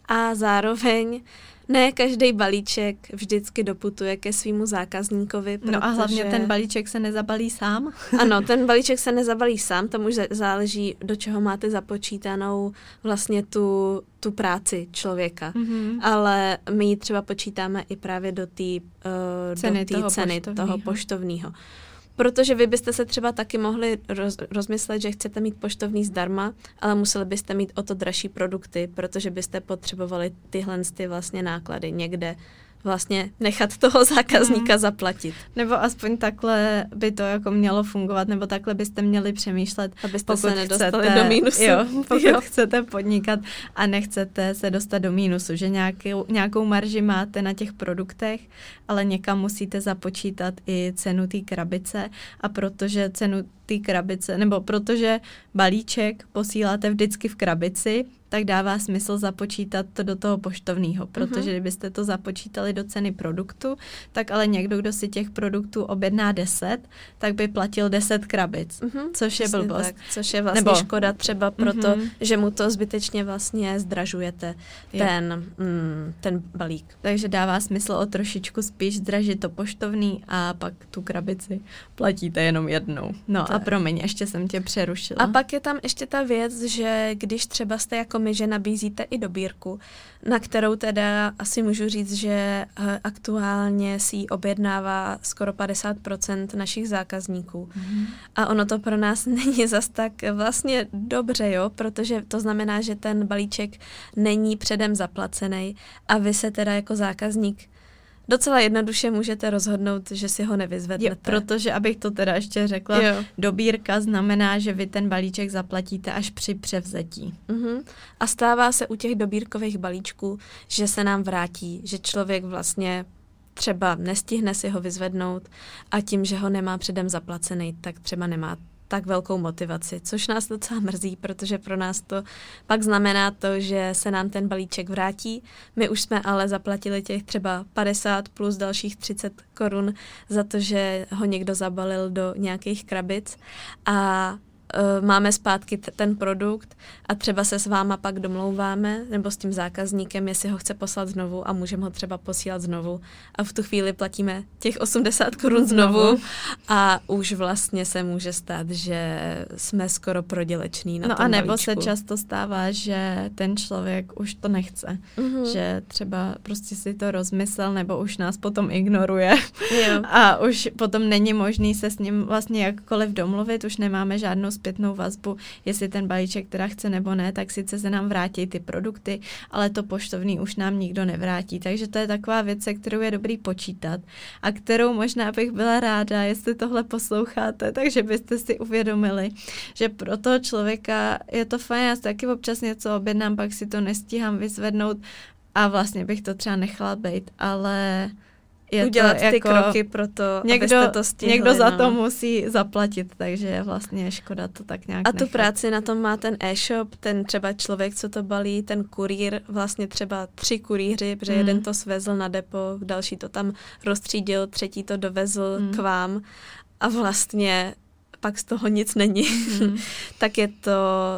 A zároveň ne každý balíček vždycky doputuje ke svýmu zákazníkovi. Protože... No a hlavně ten balíček se nezabalí sám. Ano, ten balíček se nezabalí sám, tam už záleží, do čeho máte započítanou vlastně tu, tu práci člověka. Mm-hmm. Ale my ji třeba počítáme i právě do té uh, Ceny do toho ceny poštovního. toho poštovního. Protože vy byste se třeba taky mohli roz, rozmyslet, že chcete mít poštovní zdarma, ale museli byste mít o to dražší produkty, protože byste potřebovali tyhle ty vlastně náklady někde vlastně nechat toho zákazníka Mhm. zaplatit, Nebo aspoň takhle by to jako mělo fungovat, nebo takhle byste měli přemýšlet, abyste pokud se nedostali chcete, do mínusu. Jo, pokud Jo. chcete podnikat a nechcete se dostat do mínusu, že nějakou, nějakou marži máte na těch produktech, ale někam musíte započítat i cenu té krabice a protože cenu té krabice, nebo protože balíček posíláte vždycky v krabici, tak dává smysl započítat to do toho poštovního, protože Mhm. kdybyste to započítali do ceny produktu, tak ale někdo, kdo si těch produktů objedná 10, tak by platil 10 krabic, Mhm, což je přesně blbost. Tak, což je vlastně Nebo- škoda třeba proto, Mhm. že mu to zbytečně vlastně zdražujete, ten, mm, ten balík. Takže dává smysl o trošičku spíš zdražit to poštovný a pak tu krabici platíte jenom jednou. No a Tak. promiň, ještě jsem tě přerušila. A pak je tam ještě ta věc, že když třeba jste jako my, že nabízíte i dobírku, na kterou teda asi můžu říct, že eh, aktuálně si ji objednává skoro 50% našich zákazníků. Mhm. A ono to pro nás není zas tak vlastně dobře, jo, protože to znamená, že ten balíček není předem zaplacený a vy se teda jako zákazník docela jednoduše můžete rozhodnout, že si ho nevyzvednete. Jo, protože, abych to teda ještě řekla, Jo. dobírka znamená, že vy ten balíček zaplatíte až při převzetí. Mhm. A stává se u těch dobírkových balíčků, že se nám vrátí, že člověk vlastně třeba nestihne si ho vyzvednout a tím, že ho nemá předem zaplacený, tak třeba nemá tak velkou motivaci, což nás docela mrzí, protože pro nás to pak znamená to, že se nám ten balíček vrátí. My už jsme ale zaplatili těch třeba 50 plus dalších 30 korun za to, že ho někdo zabalil do nějakých krabic a máme zpátky t- ten produkt a třeba se s váma pak domlouváme nebo s tím zákazníkem, jestli ho chce poslat znovu a můžeme ho třeba posílat znovu a v tu chvíli platíme těch 80 korun znovu a už vlastně se může stát, že jsme skoro proděleční na no tom a nebo balíčku. se často stává, že ten člověk už to nechce, Mhm. že třeba prostě si to rozmyslel nebo už nás potom ignoruje Jo. a už potom není možný se s ním vlastně jakkoliv domluvit, už nemáme žádnou zpětnou vazbu, jestli ten balíček teda chce nebo ne, tak sice se nám vrátí ty produkty, ale to poštovný už nám nikdo nevrátí, takže to je taková věc, se kterou je dobrý počítat a kterou možná bych byla ráda, jestli tohle posloucháte, takže byste si uvědomili, že pro toho člověka je to fajn, já taky občas něco objednám, pak si to nestíhám vyzvednout a vlastně bych to třeba nechala být, ale je udělat to ty jako kroky pro to, někdo, abyste to stihli. Někdo za no. to musí zaplatit, takže je vlastně škoda to tak nějak A tu nechat. práci na tom má ten e-shop, ten třeba člověk, co to balí, ten kurýr, vlastně třeba tři kurýři, protože mm. jeden to svezl na depo, další to tam rozstřídil, třetí to dovezl mm. k vám a vlastně pak z toho nic není, mm. tak je to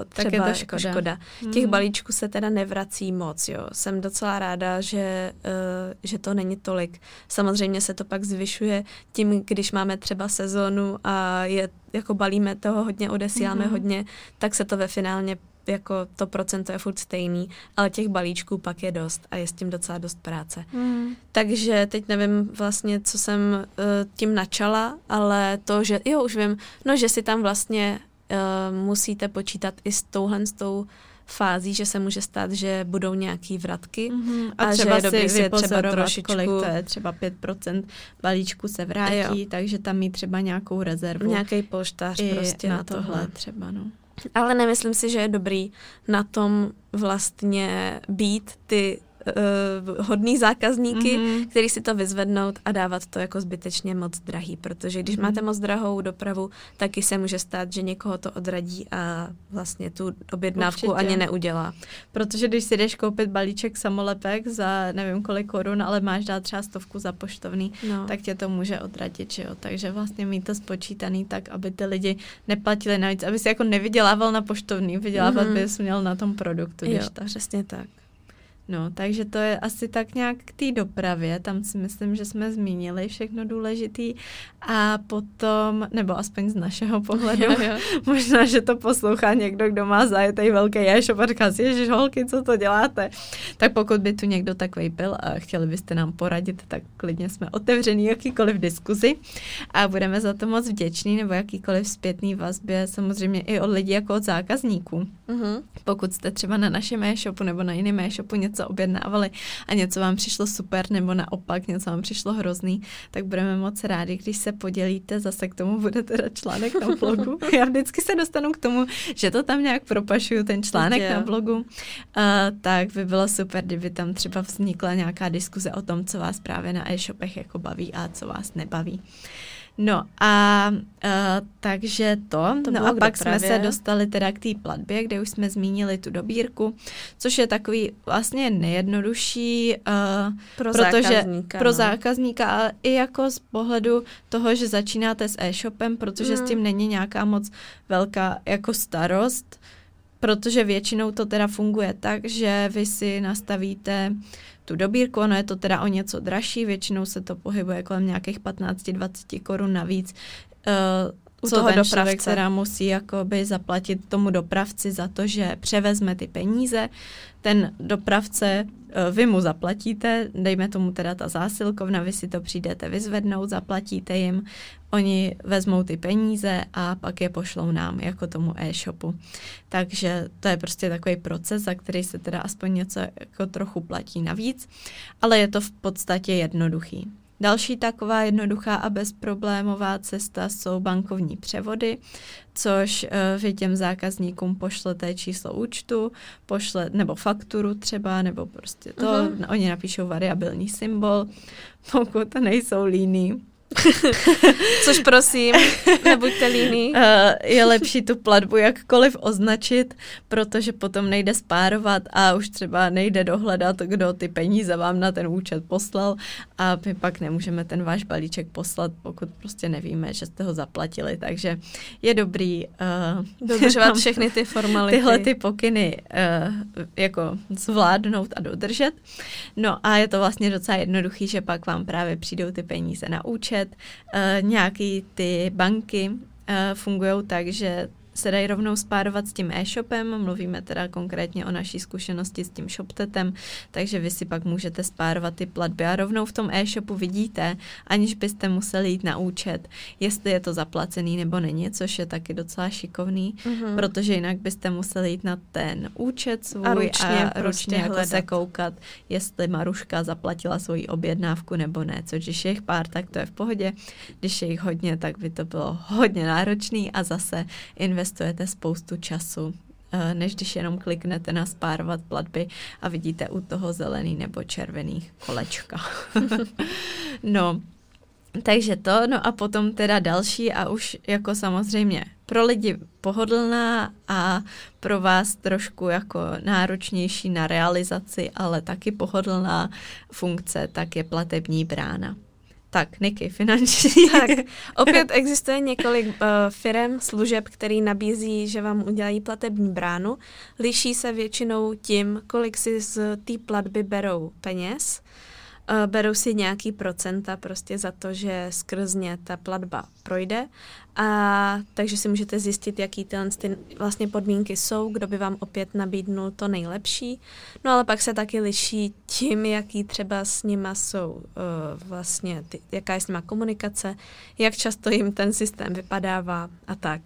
třeba tak je to jako škoda. škoda. Mm. Těch balíčků se teda nevrací moc, jo. Jsem docela ráda, že, uh, že to není tolik. Samozřejmě se to pak zvyšuje tím, když máme třeba sezónu a je, jako balíme toho hodně, odesíláme mm. hodně, tak se to ve finálně jako to procento je furt stejný, ale těch balíčků pak je dost a je s tím docela dost práce. Mm. Takže teď nevím vlastně, co jsem uh, tím načala, ale to, že jo, už vím, no, že si tam vlastně uh, musíte počítat i s touhle s tou fází, že se může stát, že budou nějaký vratky mm-hmm. a, a třeba že je si třeba trošičku... kolik to je, třeba 5% balíčku se vrátí, takže tam mít třeba nějakou rezervu. Nějaký polštář prostě na tohle. tohle třeba, no. Ale nemyslím si, že je dobrý na tom vlastně být ty uh, hodný zákazníky, mm-hmm. který si to vyzvednou a dávat to jako zbytečně moc drahý, protože když mm-hmm. máte moc drahou dopravu, taky se může stát, že někoho to odradí a vlastně tu objednávku Určitě. ani neudělá. Protože když si jdeš koupit balíček samolepek za nevím kolik korun, ale máš dát třeba stovku za poštovný, no. tak tě to může odradit, že jo. Takže vlastně mít to spočítaný tak, aby ty lidi neplatili navíc, aby si jako nevydělával na poštovný, vydělávat mm-hmm. bys měl na tom produktu. Jo, tak. přesně tak. No, takže to je asi tak nějak k té dopravě, tam si myslím, že jsme zmínili všechno důležitý a potom, nebo aspoň z našeho pohledu, jo, jo. možná, že to poslouchá někdo, kdo má zajetý velký e-shop a říká si, ježiš holky, co to děláte? Tak pokud by tu někdo takový byl a chtěli byste nám poradit, tak klidně jsme otevření jakýkoliv diskuzi a budeme za to moc vděční, nebo jakýkoliv zpětný vazbě, samozřejmě i od lidí jako od zákazníků. Uh-huh. Pokud jste třeba na našem e-shopu nebo na jiném e-shopu něco objednávali a něco vám přišlo super, nebo naopak něco vám přišlo hrozný, tak budeme moc rádi, když se podělíte, zase k tomu bude teda článek na blogu. Já vždycky se dostanu k tomu, že to tam nějak propašuju, ten článek yeah. na blogu, uh, tak by bylo super, kdyby tam třeba vznikla nějaká diskuze o tom, co vás právě na e-shopech jako baví a co vás nebaví. No a uh, takže to, to no a pak jsme se dostali teda k té platbě, kde už jsme zmínili tu dobírku, což je takový vlastně nejjednodušší uh, pro protože, zákazníka. Pro no. zákazníka, ale i jako z pohledu toho, že začínáte s e-shopem, protože mm. s tím není nějaká moc velká jako starost, protože většinou to teda funguje tak, že vy si nastavíte tu dobírku, ono je to teda o něco dražší, většinou se to pohybuje kolem nějakých 15-20 korun navíc. Uh, co toho ten dopravce. člověk musí jakoby zaplatit tomu dopravci za to, že převezme ty peníze. Ten dopravce, vy mu zaplatíte, dejme tomu teda ta zásilkovna, vy si to přijdete vyzvednout, zaplatíte jim, oni vezmou ty peníze a pak je pošlou nám, jako tomu e-shopu. Takže to je prostě takový proces, za který se teda aspoň něco jako trochu platí navíc, ale je to v podstatě jednoduchý. Další taková jednoduchá a bezproblémová cesta jsou bankovní převody, což uh, vy těm zákazníkům pošlete číslo účtu, pošle, nebo fakturu třeba, nebo prostě to, uh-huh. oni napíšou variabilní symbol, pokud nejsou líní, Což prosím, nebuďte líní. Uh, je lepší tu platbu jakkoliv označit, protože potom nejde spárovat a už třeba nejde dohledat, kdo ty peníze vám na ten účet poslal a my pak nemůžeme ten váš balíček poslat, pokud prostě nevíme, že jste ho zaplatili. Takže je dobrý uh, dodržovat všechny ty formality. Tyhle ty pokyny uh, jako zvládnout a dodržet. No a je to vlastně docela jednoduchý, že pak vám právě přijdou ty peníze na účet, vidět. Uh, nějaký ty banky uh, fungují tak, že se dají rovnou spárovat s tím e-shopem, mluvíme teda konkrétně o naší zkušenosti s tím ShopTetem, takže vy si pak můžete spárovat ty platby a rovnou v tom e-shopu vidíte, aniž byste museli jít na účet, jestli je to zaplacený nebo není, což je taky docela šikovný, mm-hmm. protože jinak byste museli jít na ten účet svůj a ručně, a ručně jako se koukat, jestli Maruška zaplatila svoji objednávku nebo ne, což když je jich pár, tak to je v pohodě, když je jich hodně, tak by to bylo hodně náročný a zase investovat investujete spoustu času uh, než když jenom kliknete na spárovat platby a vidíte u toho zelený nebo červený kolečka. no, takže to, no a potom teda další a už jako samozřejmě pro lidi pohodlná a pro vás trošku jako náročnější na realizaci, ale taky pohodlná funkce, tak je platební brána. Tak, Niky, finanční. Tak, opět existuje několik uh, firm, služeb, který nabízí, že vám udělají platební bránu. Liší se většinou tím, kolik si z té platby berou peněz. Uh, berou si nějaký procenta prostě za to, že skrz ně ta platba projde a takže si můžete zjistit, jaký tyhle ty vlastně podmínky jsou, kdo by vám opět nabídnul to nejlepší. No ale pak se taky liší tím, jaký třeba s nima jsou uh, vlastně, ty, jaká je s nima komunikace, jak často jim ten systém vypadává a tak.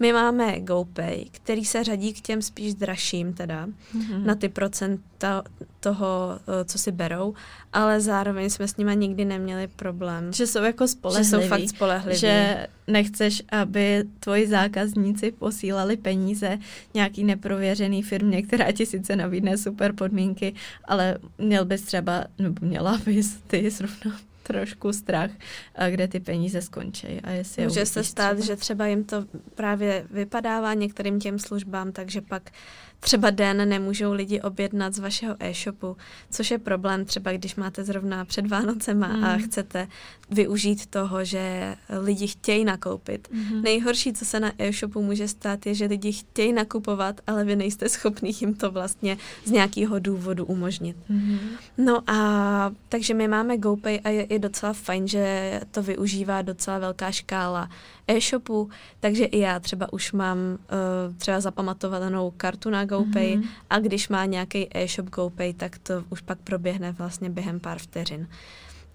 My máme GoPay, který se řadí k těm spíš dražším teda, mm-hmm. na ty procenta toho, uh, co si berou, ale zároveň jsme s nima nikdy neměli problém. Že jsou jako spolehliví. Že jsou fakt spolehliví. Že nechceš, aby tvoji zákazníci posílali peníze nějaký neprověřený firmě, která ti sice nabídne super podmínky, ale měl bys třeba, nebo měla bys ty zrovna trošku strach, kde ty peníze skončí. A jestli Může se stát, třeba. že třeba jim to právě vypadává některým těm službám, takže pak třeba den nemůžou lidi objednat z vašeho e-shopu, což je problém třeba, když máte zrovna před Vánocema mm. a chcete využít toho, že lidi chtějí nakoupit. Mm. Nejhorší, co se na e-shopu může stát, je, že lidi chtějí nakupovat, ale vy nejste schopný jim to vlastně z nějakého důvodu umožnit. Mm. No a takže my máme GoPay a je, je docela fajn, že to využívá docela velká škála e-shopu, takže i já třeba už mám uh, třeba zapamatovanou kartu na GoPay mm-hmm. a když má nějaký e-shop GoPay, tak to už pak proběhne vlastně během pár vteřin.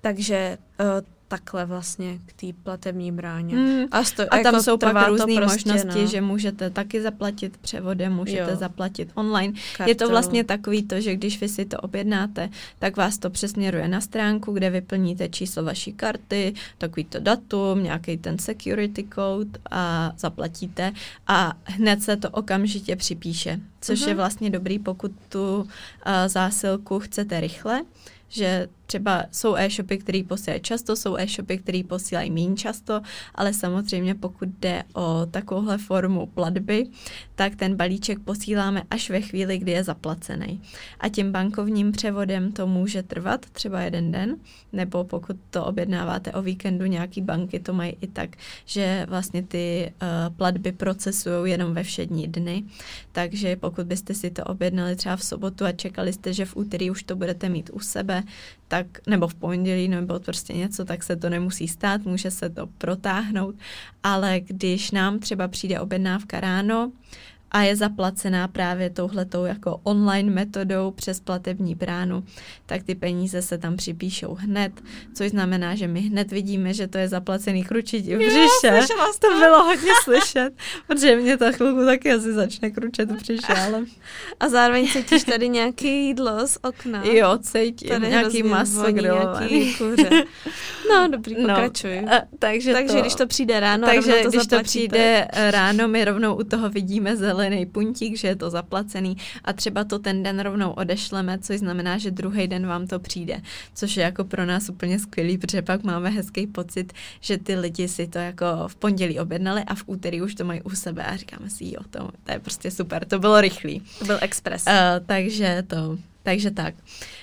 Takže uh, takhle vlastně k té platební bráně. Mm. A, sto, a tam jako jsou pak různé prostě, možnosti, no. že můžete taky zaplatit převodem, můžete jo. zaplatit online. Kartou. Je to vlastně takový to, že když vy si to objednáte, tak vás to přesměruje na stránku, kde vyplníte číslo vaší karty, takový to datum, nějaký ten security code a zaplatíte a hned se to okamžitě připíše, což uh-huh. je vlastně dobrý, pokud tu uh, zásilku chcete rychle, že třeba jsou e-shopy, které posílají často, jsou e-shopy, které posílají méně často, ale samozřejmě pokud jde o takovouhle formu platby, tak ten balíček posíláme až ve chvíli, kdy je zaplacený. A tím bankovním převodem to může trvat třeba jeden den, nebo pokud to objednáváte o víkendu, nějaký banky to mají i tak, že vlastně ty uh, platby procesují jenom ve všední dny. Takže pokud byste si to objednali třeba v sobotu a čekali jste, že v úterý už to budete mít u sebe, tak, nebo v pondělí, nebo prostě něco, tak se to nemusí stát, může se to protáhnout, ale když nám třeba přijde objednávka ráno, a je zaplacená právě touhletou jako online metodou přes platební bránu, tak ty peníze se tam připíšou hned, což znamená, že my hned vidíme, že to je zaplacený kručití v břiše. to bylo hodně slyšet, protože mě ta chvilku taky asi začne kručet v břiše, ale... A zároveň cítíš tady nějaké jídlo z okna. Jo, cítím, tady nějaký maso nějaký kuře. No, dobrý, no, pokračuj. No, takže takže to, když to přijde ráno, takže to když to přijde ráno, my rovnou u toho vidíme zelený zelený puntík, že je to zaplacený a třeba to ten den rovnou odešleme, což znamená, že druhý den vám to přijde, což je jako pro nás úplně skvělý, protože pak máme hezký pocit, že ty lidi si to jako v pondělí objednali a v úterý už to mají u sebe a říkáme si, jo, to, to je prostě super, to bylo rychlý. To byl express. Uh, takže to, takže tak. Uh,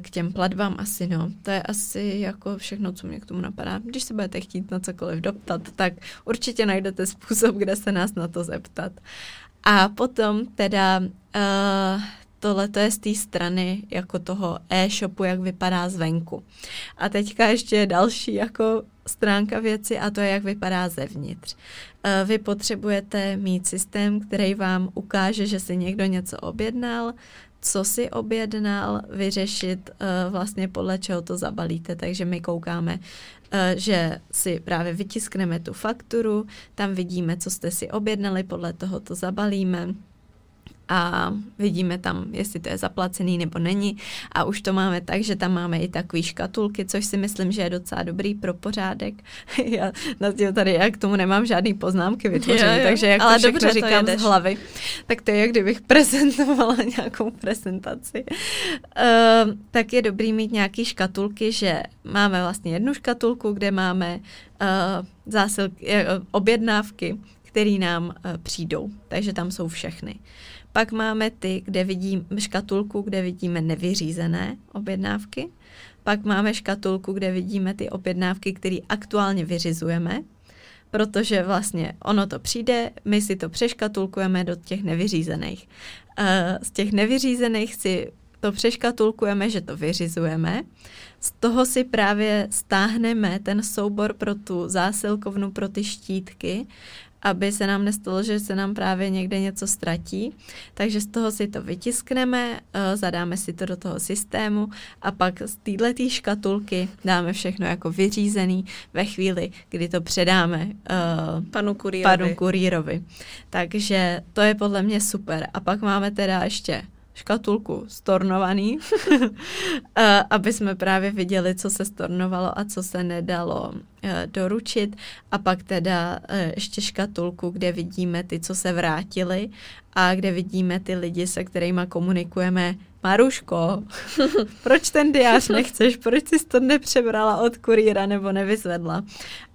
k těm platbám asi no. To je asi jako všechno, co mě k tomu napadá. Když se budete chtít na cokoliv doptat, tak určitě najdete způsob, kde se nás na to zeptat. A potom teda uh, tohle to je z té strany jako toho e-shopu, jak vypadá zvenku. A teďka ještě další jako stránka věci a to je, jak vypadá zevnitř. Uh, vy potřebujete mít systém, který vám ukáže, že si někdo něco objednal, co si objednal, vyřešit uh, vlastně podle čeho to zabalíte. Takže my koukáme, uh, že si právě vytiskneme tu fakturu, tam vidíme, co jste si objednali, podle toho to zabalíme a vidíme tam, jestli to je zaplacený nebo není. A už to máme tak, že tam máme i takové škatulky, což si myslím, že je docela dobrý pro pořádek. já na tady já k tomu nemám žádný poznámky vytvořený, takže jak Ale to všechno dobře, říkám to z hlavy, tak to je, jak kdybych prezentovala nějakou prezentaci. Uh, tak je dobrý mít nějaký škatulky, že máme vlastně jednu škatulku, kde máme uh, zásilky, uh, objednávky, které nám uh, přijdou. Takže tam jsou všechny. Pak máme ty, kde vidím škatulku, kde vidíme nevyřízené objednávky. Pak máme škatulku, kde vidíme ty objednávky, které aktuálně vyřizujeme, protože vlastně ono to přijde, my si to přeškatulkujeme do těch nevyřízených. Z těch nevyřízených si to přeškatulkujeme, že to vyřizujeme. Z toho si právě stáhneme ten soubor pro tu zásilkovnu, pro ty štítky aby se nám nestalo, že se nám právě někde něco ztratí. Takže z toho si to vytiskneme, eh, zadáme si to do toho systému a pak z této škatulky dáme všechno jako vyřízený ve chvíli, kdy to předáme uh, panu kurýrovi. panu kurýrovi. Takže to je podle mě super. A pak máme teda ještě škatulku stornovaný, eh, aby jsme právě viděli, co se stornovalo a co se nedalo eh, doručit. A pak teda eh, ještě škatulku, kde vidíme ty, co se vrátili a kde vidíme ty lidi, se kterými komunikujeme Maruško, proč ten diář nechceš, proč jsi to nepřebrala od kurýra nebo nevyzvedla?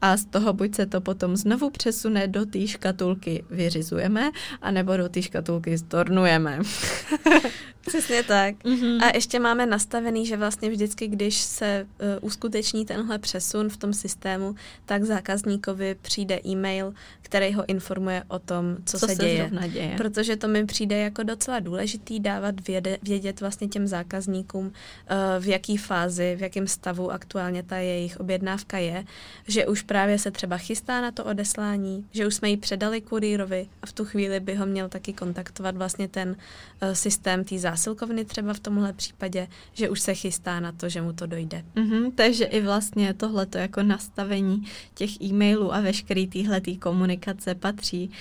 A z toho buď se to potom znovu přesune do té škatulky vyřizujeme, anebo do té škatulky stornujeme. Přesně tak. Mm-hmm. A ještě máme nastavený, že vlastně vždycky, když se uh, uskuteční tenhle přesun v tom systému, tak zákazníkovi přijde e-mail, který ho informuje o tom, co, co se, se děje. děje. Protože to mi přijde jako docela důležitý dávat věde, vědět vlastně těm zákazníkům, uh, v jaký fázi, v jakém stavu aktuálně ta jejich objednávka je, že už právě se třeba chystá na to odeslání, že už jsme ji předali kurýrovi a v tu chvíli by ho měl taky kontaktovat vlastně ten uh, systém té zásilkovny třeba v tomhle případě, že už se chystá na to, že mu to dojde. Mm-hmm, takže i vlastně tohleto jako nastavení těch e-mailů a veškerý týhle komunikace patří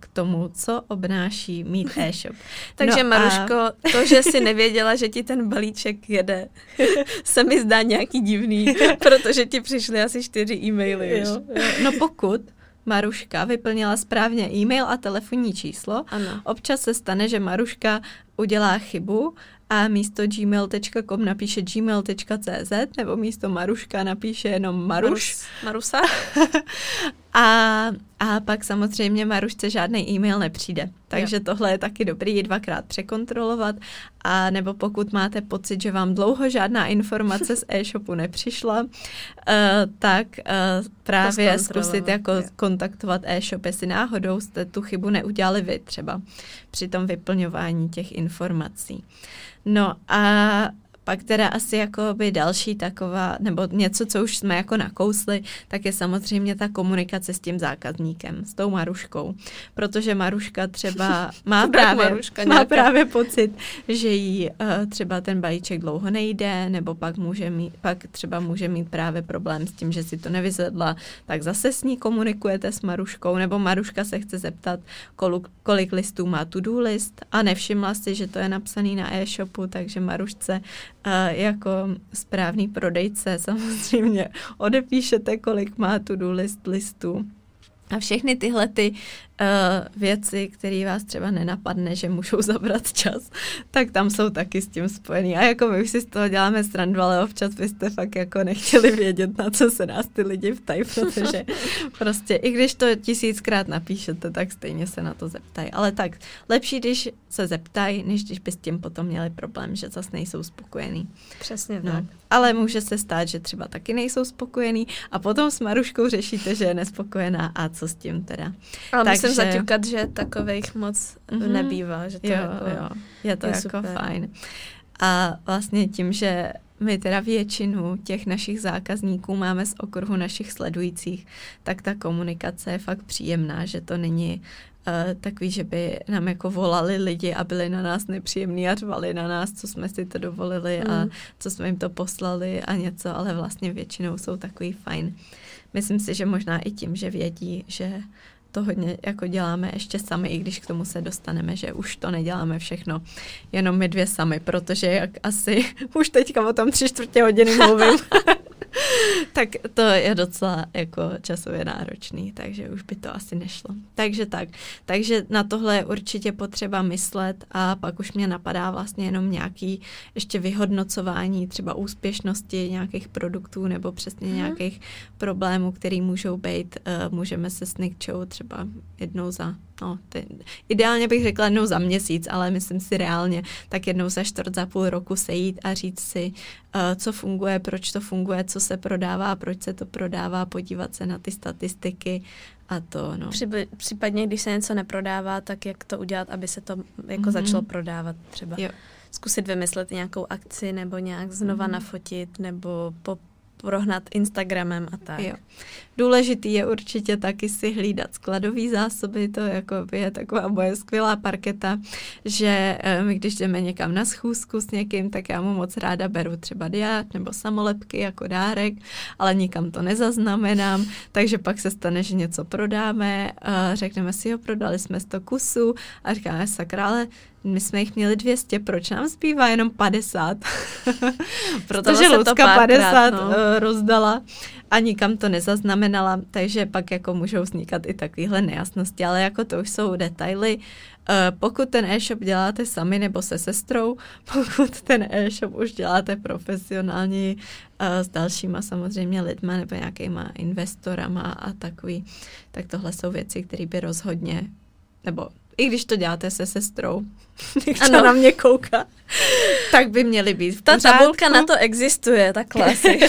k tomu, co obnáší mít e-shop. takže no Maruško, a... to, že jsi nevěděla, že ti ten balíček jede, se mi zdá nějaký divný, protože ti přišly asi čtyři e-maily. Jo, jo. No pokud Maruška vyplnila správně e-mail a telefonní číslo. Ano. Občas se stane, že Maruška udělá chybu a místo gmail.com napíše gmail.cz nebo místo Maruška napíše jenom Maruš. Marus, Marusa. A, a pak samozřejmě Marušce žádný e-mail nepřijde. Takže jo. tohle je taky dobrý dvakrát překontrolovat. A nebo pokud máte pocit, že vám dlouho žádná informace z e-shopu nepřišla, uh, tak uh, právě zkusit jako jo. kontaktovat e-shop, jestli náhodou jste tu chybu neudělali vy třeba při tom vyplňování těch informací. No a pak teda asi jako by další taková, nebo něco, co už jsme jako nakousli, tak je samozřejmě ta komunikace s tím zákazníkem, s tou Maruškou. Protože Maruška třeba má právě, Maruška má právě pocit, že jí uh, třeba ten balíček dlouho nejde, nebo pak, může mít, pak třeba může mít právě problém s tím, že si to nevyzvedla, tak zase s ní komunikujete s Maruškou, nebo Maruška se chce zeptat, kolik, kolik listů má to-do list a nevšimla si, že to je napsaný na e-shopu, takže Marušce a jako správný prodejce samozřejmě odepíšete, kolik má to list listů. A všechny tyhle ty uh, věci, které vás třeba nenapadne, že můžou zabrat čas, tak tam jsou taky s tím spojený. A jako my už si z toho děláme srandu, ale občas byste fakt jako nechtěli vědět, na co se nás ty lidi ptají, protože prostě i když to tisíckrát napíšete, tak stejně se na to zeptají. Ale tak lepší, když se zeptají, než když by s tím potom měli problém, že zase nejsou spokojení. Přesně no. tak. Ale může se stát, že třeba taky nejsou spokojení a potom s Maruškou řešíte, že je nespokojená a co s tím teda. Ale tak, musím zaťukat, že takových moc mm-hmm. nebývá, že to jo, jako, jo. je to je jako super. fajn. A vlastně tím, že my teda většinu těch našich zákazníků máme z okruhu našich sledujících, tak ta komunikace je fakt příjemná, že to není uh, takový, že by nám jako volali lidi a byli na nás nepříjemní a řvali na nás, co jsme si to dovolili mm. a co jsme jim to poslali a něco, ale vlastně většinou jsou takový fajn. Myslím si, že možná i tím, že vědí, že to hodně jako děláme ještě sami, i když k tomu se dostaneme, že už to neděláme všechno jenom my dvě sami, protože jak asi už teďka o tom tři čtvrtě hodiny mluvím, tak to je docela jako časově náročný, takže už by to asi nešlo. Takže tak, takže na tohle je určitě potřeba myslet a pak už mě napadá vlastně jenom nějaký ještě vyhodnocování třeba úspěšnosti nějakých produktů nebo přesně hmm. nějakých problémů, který můžou být. Uh, můžeme se s Nikčou třeba jednou za no, ty, ideálně bych řekla jednou za měsíc, ale myslím si reálně tak jednou za čtvrt, za půl roku sejít a říct si, uh, co funguje, proč to funguje, co se prodává, proč se to prodává, podívat se na ty statistiky a to, no. Při, případně, když se něco neprodává, tak jak to udělat, aby se to jako mm-hmm. začalo prodávat třeba. Jo. Zkusit vymyslet nějakou akci nebo nějak znova mm-hmm. nafotit nebo po, prohnat Instagramem a tak. Jo. Důležitý je určitě taky si hlídat skladové zásoby, to jako je taková moje skvělá parketa, že eh, my když jdeme někam na schůzku s někým, tak já mu moc ráda beru třeba diát nebo samolepky jako dárek, ale nikam to nezaznamenám, takže pak se stane, že něco prodáme, řekneme si, jo, prodali jsme 100 kusů a říkáme, sakra, ale my jsme jich měli 200, proč nám zbývá jenom 50? Protože Lucka 50 no. Eh, rozdala a nikam to nezaznamenala, takže pak jako můžou vznikat i takovéhle nejasnosti, ale jako to už jsou detaily. Eh, pokud ten e-shop děláte sami nebo se sestrou, pokud ten e-shop už děláte profesionálně eh, s dalšíma samozřejmě lidma nebo nějakýma investorama a takový, tak tohle jsou věci, které by rozhodně, nebo i když to děláte se sestrou, ano. na mě kouká, tak by měly být v Ta tabulka na to existuje, takhle asi.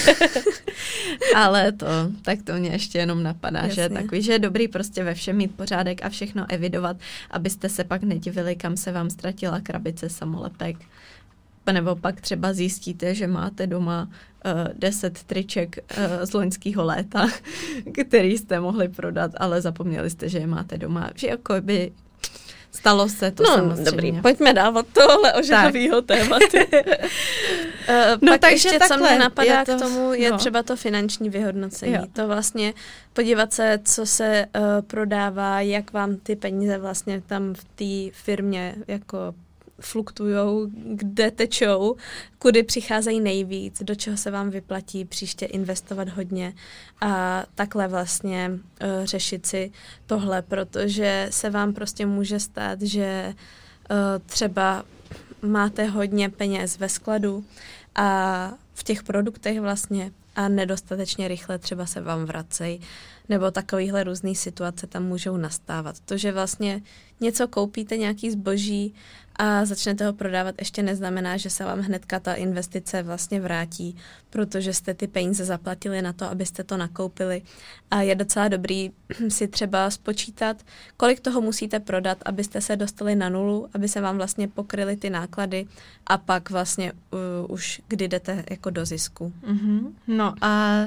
Ale to, tak to mě ještě jenom napadá, Jasně. že takový, že je dobrý prostě ve všem mít pořádek a všechno evidovat, abyste se pak nedivili, kam se vám ztratila krabice samolepek. Nebo pak třeba zjistíte, že máte doma uh, deset triček uh, z loňského léta, který jste mohli prodat, ale zapomněli jste, že je máte doma. Že jako by Stalo se to no, samozřejmě. dobrý, pojďme dávat tohle ožehavýho tématu. uh, no, pak takže ještě, takhle, co mě napadá to, k tomu, je no. třeba to finanční vyhodnocení. Jo. To vlastně podívat se, co se uh, prodává, jak vám ty peníze vlastně tam v té firmě jako fluktují, kde tečou, kudy přicházejí nejvíc, do čeho se vám vyplatí příště investovat hodně a takhle vlastně uh, řešit si tohle, protože se vám prostě může stát, že uh, třeba máte hodně peněz ve skladu a v těch produktech vlastně a nedostatečně rychle třeba se vám vracejí, nebo takovýhle různé situace tam můžou nastávat. To, že vlastně něco koupíte, nějaký zboží a začnete ho prodávat, ještě neznamená, že se vám hnedka ta investice vlastně vrátí, protože jste ty peníze zaplatili na to, abyste to nakoupili. A je docela dobrý si třeba spočítat, kolik toho musíte prodat, abyste se dostali na nulu, aby se vám vlastně pokryly ty náklady a pak vlastně uh, už kdy jdete jako do zisku. Mm-hmm. No a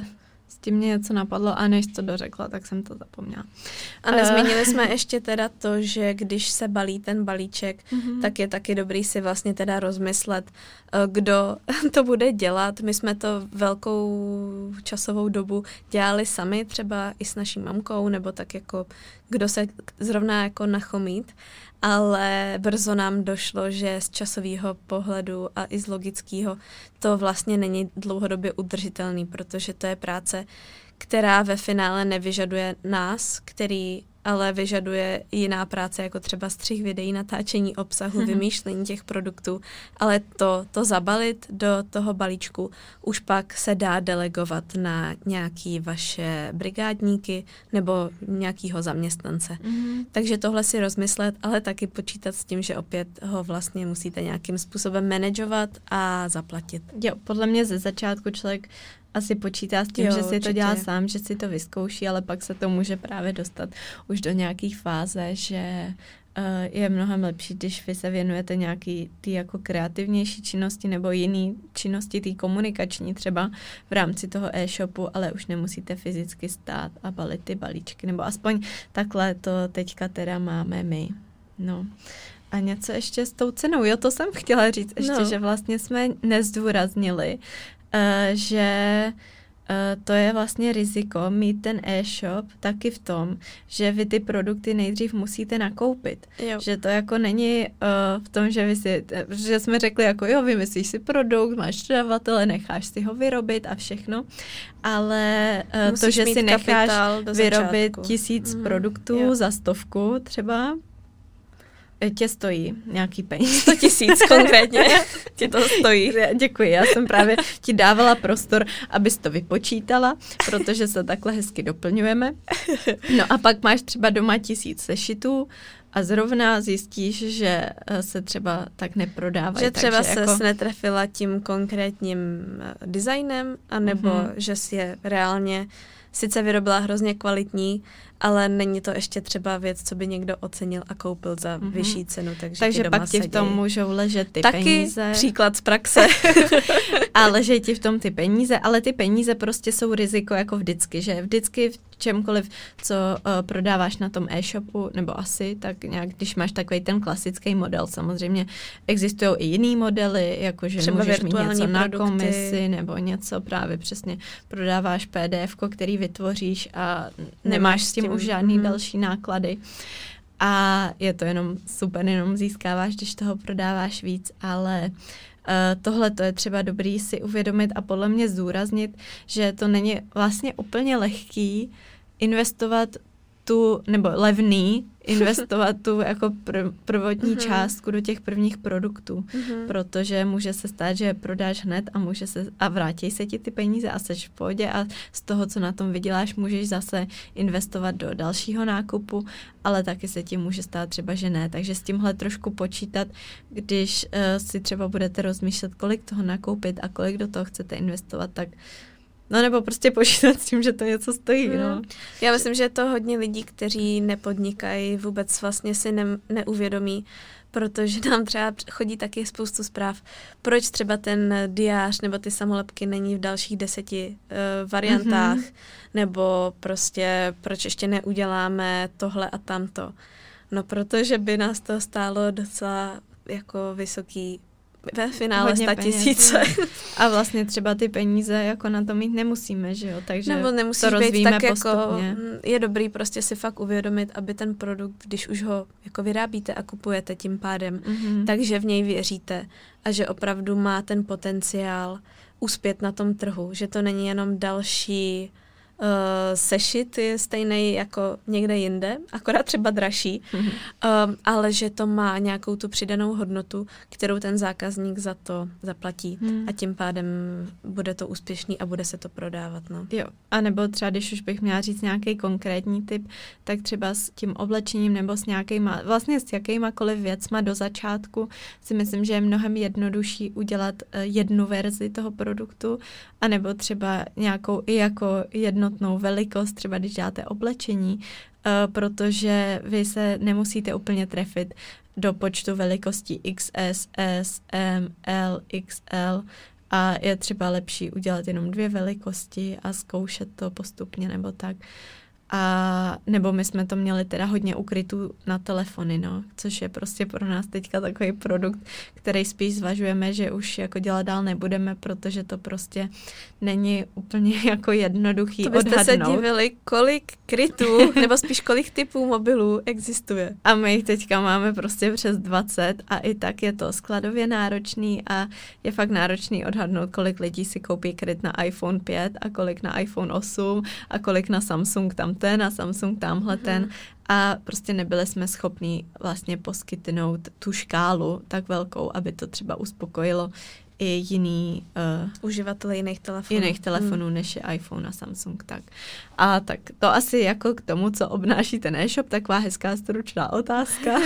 s tím mě něco napadlo a než to dořekla, tak jsem to zapomněla. A nezmínili jsme ještě teda to, že když se balí ten balíček, mm-hmm. tak je taky dobrý si vlastně teda rozmyslet, eh, kdo to bude dělat. My jsme to velkou časovou dobu dělali sami, třeba i s naší mamkou, nebo tak jako kdo se zrovna jako nachomít ale brzo nám došlo, že z časového pohledu a i z logického to vlastně není dlouhodobě udržitelný, protože to je práce, která ve finále nevyžaduje nás, který ale vyžaduje jiná práce, jako třeba střih videí, natáčení obsahu, mm-hmm. vymýšlení těch produktů, ale to, to zabalit do toho balíčku už pak se dá delegovat na nějaký vaše brigádníky nebo nějakýho zaměstnance. Mm-hmm. Takže tohle si rozmyslet, ale taky počítat s tím, že opět ho vlastně musíte nějakým způsobem manažovat a zaplatit. Jo, podle mě ze začátku člověk asi počítá s tím, jo, že si určitě. to dělá sám, že si to vyzkouší, ale pak se to může právě dostat už do nějakých fáze, že uh, je mnohem lepší, když vy se věnujete nějaký ty jako kreativnější činnosti nebo jiný činnosti, ty komunikační třeba v rámci toho e-shopu, ale už nemusíte fyzicky stát a balit ty balíčky, nebo aspoň takhle to teďka teda máme my. No. A něco ještě s tou cenou. Jo, to jsem chtěla říct ještě, no. že vlastně jsme nezdůraznili, Eh, že Uh, to je vlastně riziko mít ten e-shop taky v tom, že vy ty produkty nejdřív musíte nakoupit. Jo. Že to jako není uh, v tom, že vy si, že jsme řekli jako jo, vymyslíš si produkt, máš dodavatele, necháš si ho vyrobit a všechno, ale uh, to, že si necháš vyrobit tisíc mm, produktů jo. za stovku třeba, tě stojí nějaký peníze. 100 tisíc konkrétně tě to stojí. Děkuji, já jsem právě ti dávala prostor, abys to vypočítala, protože se takhle hezky doplňujeme. No a pak máš třeba doma tisíc sešitů a zrovna zjistíš, že eh, se třeba tak neprodávají. Že třeba se jako... netrefila tím konkrétním eh, designem, anebo mm-hmm. že si je reálně sice vyrobila hrozně kvalitní, ale není to ještě třeba věc, co by někdo ocenil a koupil za mm-hmm. vyšší cenu. Takže, takže ti pak ti v tom můžou ležet ty Taky peníze. příklad z praxe. a leží ti v tom ty peníze, ale ty peníze prostě jsou riziko jako vždycky, že vždycky v čemkoliv, co uh, prodáváš na tom e-shopu, nebo asi, tak nějak, když máš takový ten klasický model, samozřejmě existují i jiný modely, jako že Třeba můžeš mít něco produkty. na komisi, nebo něco právě přesně prodáváš PDF, který vytvoříš a nemáš s tím, tím už žádný mm. další náklady. A je to jenom super, jenom získáváš, když toho prodáváš víc, ale Uh, tohle to je třeba dobrý si uvědomit a podle mě zúraznit, že to není vlastně úplně lehký investovat tu, nebo levný, investovat tu jako pr- prvotní uh-huh. částku do těch prvních produktů, uh-huh. protože může se stát, že prodáš hned a může se a vrátí se ti ty peníze a seš v pohodě a z toho, co na tom vyděláš, můžeš zase investovat do dalšího nákupu, ale taky se ti může stát třeba, že ne. Takže s tímhle trošku počítat, když uh, si třeba budete rozmýšlet, kolik toho nakoupit a kolik do toho chcete investovat, tak No nebo prostě počítat s tím, že to něco stojí, mm. no. Já myslím, že je to hodně lidí, kteří nepodnikají, vůbec vlastně si ne, neuvědomí, protože nám třeba chodí taky spoustu zpráv, proč třeba ten diář nebo ty samolepky není v dalších deseti uh, variantách, mm-hmm. nebo prostě proč ještě neuděláme tohle a tamto. No protože by nás to stálo docela jako vysoký ve finále sta tisíce. A vlastně třeba ty peníze jako na to mít nemusíme, že jo, takže Nebo nemusíš to být tak jako postupně. jako, je dobrý prostě si fakt uvědomit, aby ten produkt, když už ho jako vyrábíte a kupujete tím pádem, mm-hmm. takže v něj věříte a že opravdu má ten potenciál uspět na tom trhu, že to není jenom další uh, sešit je stejný jako někde jinde, akorát třeba dražší, mm-hmm. um, ale že to má nějakou tu přidanou hodnotu, kterou ten zákazník za to zaplatí mm. a tím pádem bude to úspěšný a bude se to prodávat. No. Jo, a nebo třeba, když už bych měla říct nějaký konkrétní typ, tak třeba s tím oblečením nebo s nějakýma, vlastně s jakýmakoliv věcma do začátku si myslím, že je mnohem jednodušší udělat uh, jednu verzi toho produktu, anebo třeba nějakou i jako jedno jednotnou velikost, třeba když děláte oblečení, uh, protože vy se nemusíte úplně trefit do počtu velikostí XS, S, M, L, XL a je třeba lepší udělat jenom dvě velikosti a zkoušet to postupně nebo tak. Uh, a nebo my jsme to měli teda hodně ukrytů na telefony, no, což je prostě pro nás teďka takový produkt, který spíš zvažujeme, že už jako dělat dál nebudeme, protože to prostě není úplně jako jednoduchý to byste odhadnout. se divili, kolik krytů, nebo spíš kolik typů mobilů existuje. A my jich teďka máme prostě přes 20 a i tak je to skladově náročný a je fakt náročný odhadnout, kolik lidí si koupí kryt na iPhone 5 a kolik na iPhone 8 a kolik na Samsung tam ten a Samsung tamhle mm-hmm. ten a prostě nebyli jsme schopní vlastně poskytnout tu škálu tak velkou, aby to třeba uspokojilo i jiný uh, uživatele jiných telefonů. Jiných telefonů, hmm. než je iPhone a Samsung. Tak. A tak to asi jako k tomu, co obnáší ten e-shop, taková hezká stručná otázka.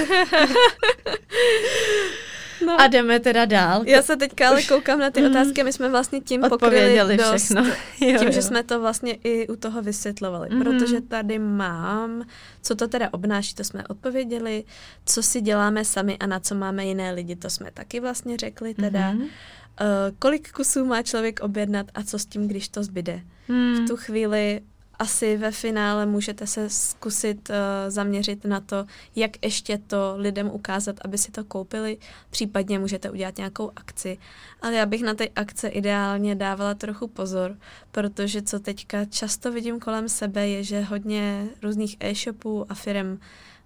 No. A jdeme teda dál. Já se teďka ale koukám na ty mhm. otázky, my jsme vlastně tím pokryli dost, všechno. Jo, tím, jo. že jsme to vlastně i u toho vysvětlovali, mm-hmm. protože tady mám, co to teda obnáší, to jsme odpověděli, co si děláme sami a na co máme jiné lidi, to jsme taky vlastně řekli teda. Mm-hmm. Uh, kolik kusů má člověk objednat a co s tím, když to zbyde. Mm. V tu chvíli asi ve finále můžete se zkusit uh, zaměřit na to, jak ještě to lidem ukázat, aby si to koupili. Případně můžete udělat nějakou akci. Ale já bych na ty akce ideálně dávala trochu pozor, protože co teďka často vidím kolem sebe je, že hodně různých e-shopů a firm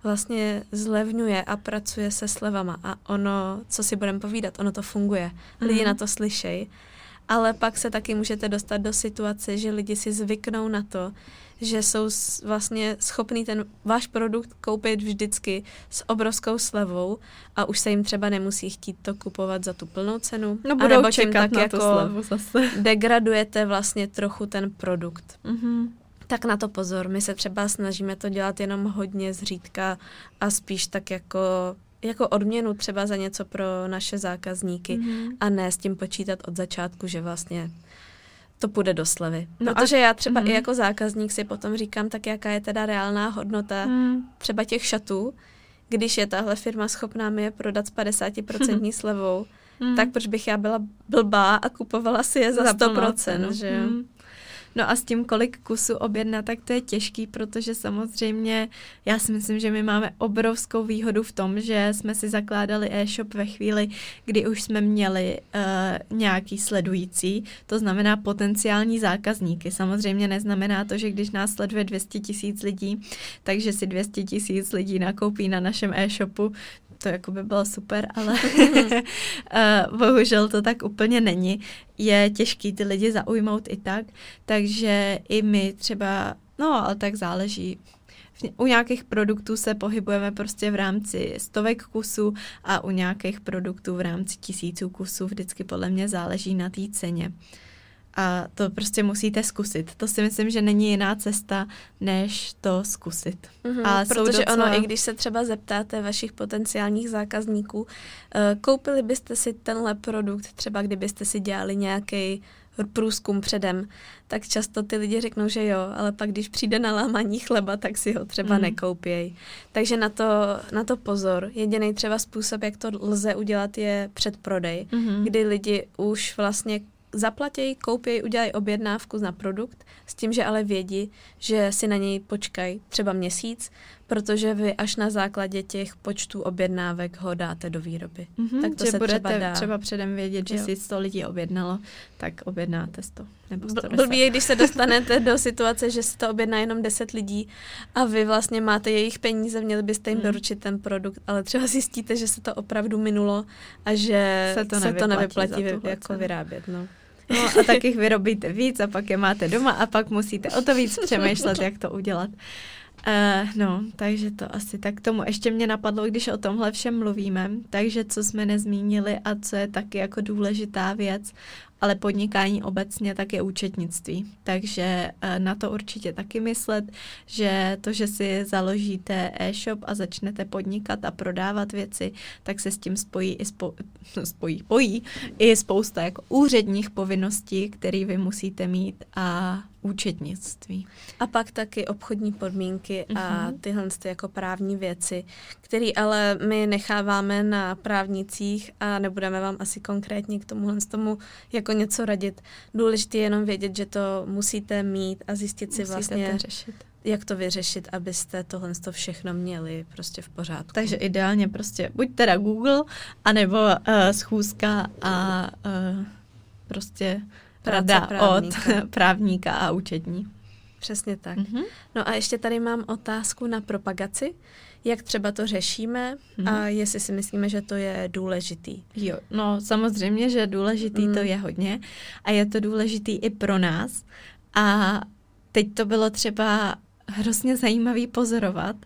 vlastně zlevňuje a pracuje se slevama a ono, co si budeme povídat, ono to funguje. Lidi mm. na to slyšejí ale pak se taky můžete dostat do situace, že lidi si zvyknou na to, že jsou vlastně schopní ten váš produkt koupit vždycky s obrovskou slevou a už se jim třeba nemusí chtít to kupovat za tu plnou cenu. No budou nebo čekat tak na jako slevu zase. degradujete vlastně trochu ten produkt. Mm-hmm. Tak na to pozor. My se třeba snažíme to dělat jenom hodně zřídka a spíš tak jako jako odměnu třeba za něco pro naše zákazníky mm-hmm. a ne s tím počítat od začátku, že vlastně to půjde do slevy. No Protože a... já třeba mm-hmm. i jako zákazník si potom říkám, tak jaká je teda reálná hodnota mm. třeba těch šatů, když je tahle firma schopná mi je prodat s 50% mm. slevou, mm. tak proč bych já byla blbá a kupovala si je za, za 100%, cenu. že Mm. No a s tím, kolik kusů objednat, tak to je těžký, protože samozřejmě já si myslím, že my máme obrovskou výhodu v tom, že jsme si zakládali e-shop ve chvíli, kdy už jsme měli uh, nějaký sledující, to znamená potenciální zákazníky. Samozřejmě neznamená to, že když nás sleduje 200 tisíc lidí, takže si 200 tisíc lidí nakoupí na našem e-shopu, to jako by bylo super, ale uh, bohužel to tak úplně není. Je těžký ty lidi zaujmout i tak, takže i my třeba, no ale tak záleží, u nějakých produktů se pohybujeme prostě v rámci stovek kusů a u nějakých produktů v rámci tisíců kusů vždycky podle mě záleží na té ceně. A to prostě musíte zkusit. To si myslím, že není jiná cesta, než to zkusit. Mm-hmm, a protože docela... ono, i když se třeba zeptáte vašich potenciálních zákazníků, uh, koupili byste si tenhle produkt, třeba kdybyste si dělali nějaký průzkum předem, tak často ty lidi řeknou, že jo, ale pak když přijde na lámaní chleba, tak si ho třeba mm. nekoupěj. Takže na to, na to pozor. Jediný třeba způsob, jak to lze udělat, je předprodej, mm-hmm. kdy lidi už vlastně zaplatí, koupí, udělají objednávku na produkt, s tím, že ale vědí, že si na něj počkají třeba měsíc, protože vy až na základě těch počtů objednávek ho dáte do výroby. Mm-hmm, tak to že se budete třeba, dá. třeba předem vědět, že jo. si 100 lidí objednalo, tak objednáte 100 nebo 110. Blbý je, když se dostanete do situace, že se to objedná jenom 10 lidí a vy vlastně máte jejich peníze, měli byste jim mm. doručit ten produkt, ale třeba zjistíte, že se to opravdu minulo a že se to se nevyplatí, to nevyplatí jako vyrábět. No. No a tak jich vyrobíte víc a pak je máte doma a pak musíte o to víc přemýšlet, jak to udělat. Uh, no, takže to asi tak tomu ještě mě napadlo, když o tomhle všem mluvíme, takže co jsme nezmínili a co je taky jako důležitá věc ale podnikání obecně tak je účetnictví. Takže eh, na to určitě taky myslet, že to, že si založíte e-shop a začnete podnikat a prodávat věci, tak se s tím spojí i spo, spojí, pojí i spousta jako úředních povinností, které vy musíte mít a účetnictví. A pak taky obchodní podmínky uh-huh. a mhm. tyhle ty jako právní věci, které ale my necháváme na právnicích a nebudeme vám asi konkrétně k tomuhle tomu jako něco radit. Důležité je jenom vědět, že to musíte mít a zjistit si musíte vlastně, to řešit. jak to vyřešit, abyste tohle to všechno měli prostě v pořádku. Takže ideálně prostě buď teda Google, anebo uh, schůzka a uh, prostě rada právníka. od právníka a účetní. Přesně tak. Mm-hmm. No a ještě tady mám otázku na propagaci. Jak třeba to řešíme mm-hmm. a jestli si myslíme, že to je důležitý. Jo, no samozřejmě, že důležitý mm. to je hodně a je to důležitý i pro nás. A teď to bylo třeba hrozně zajímavý pozorovat, uh,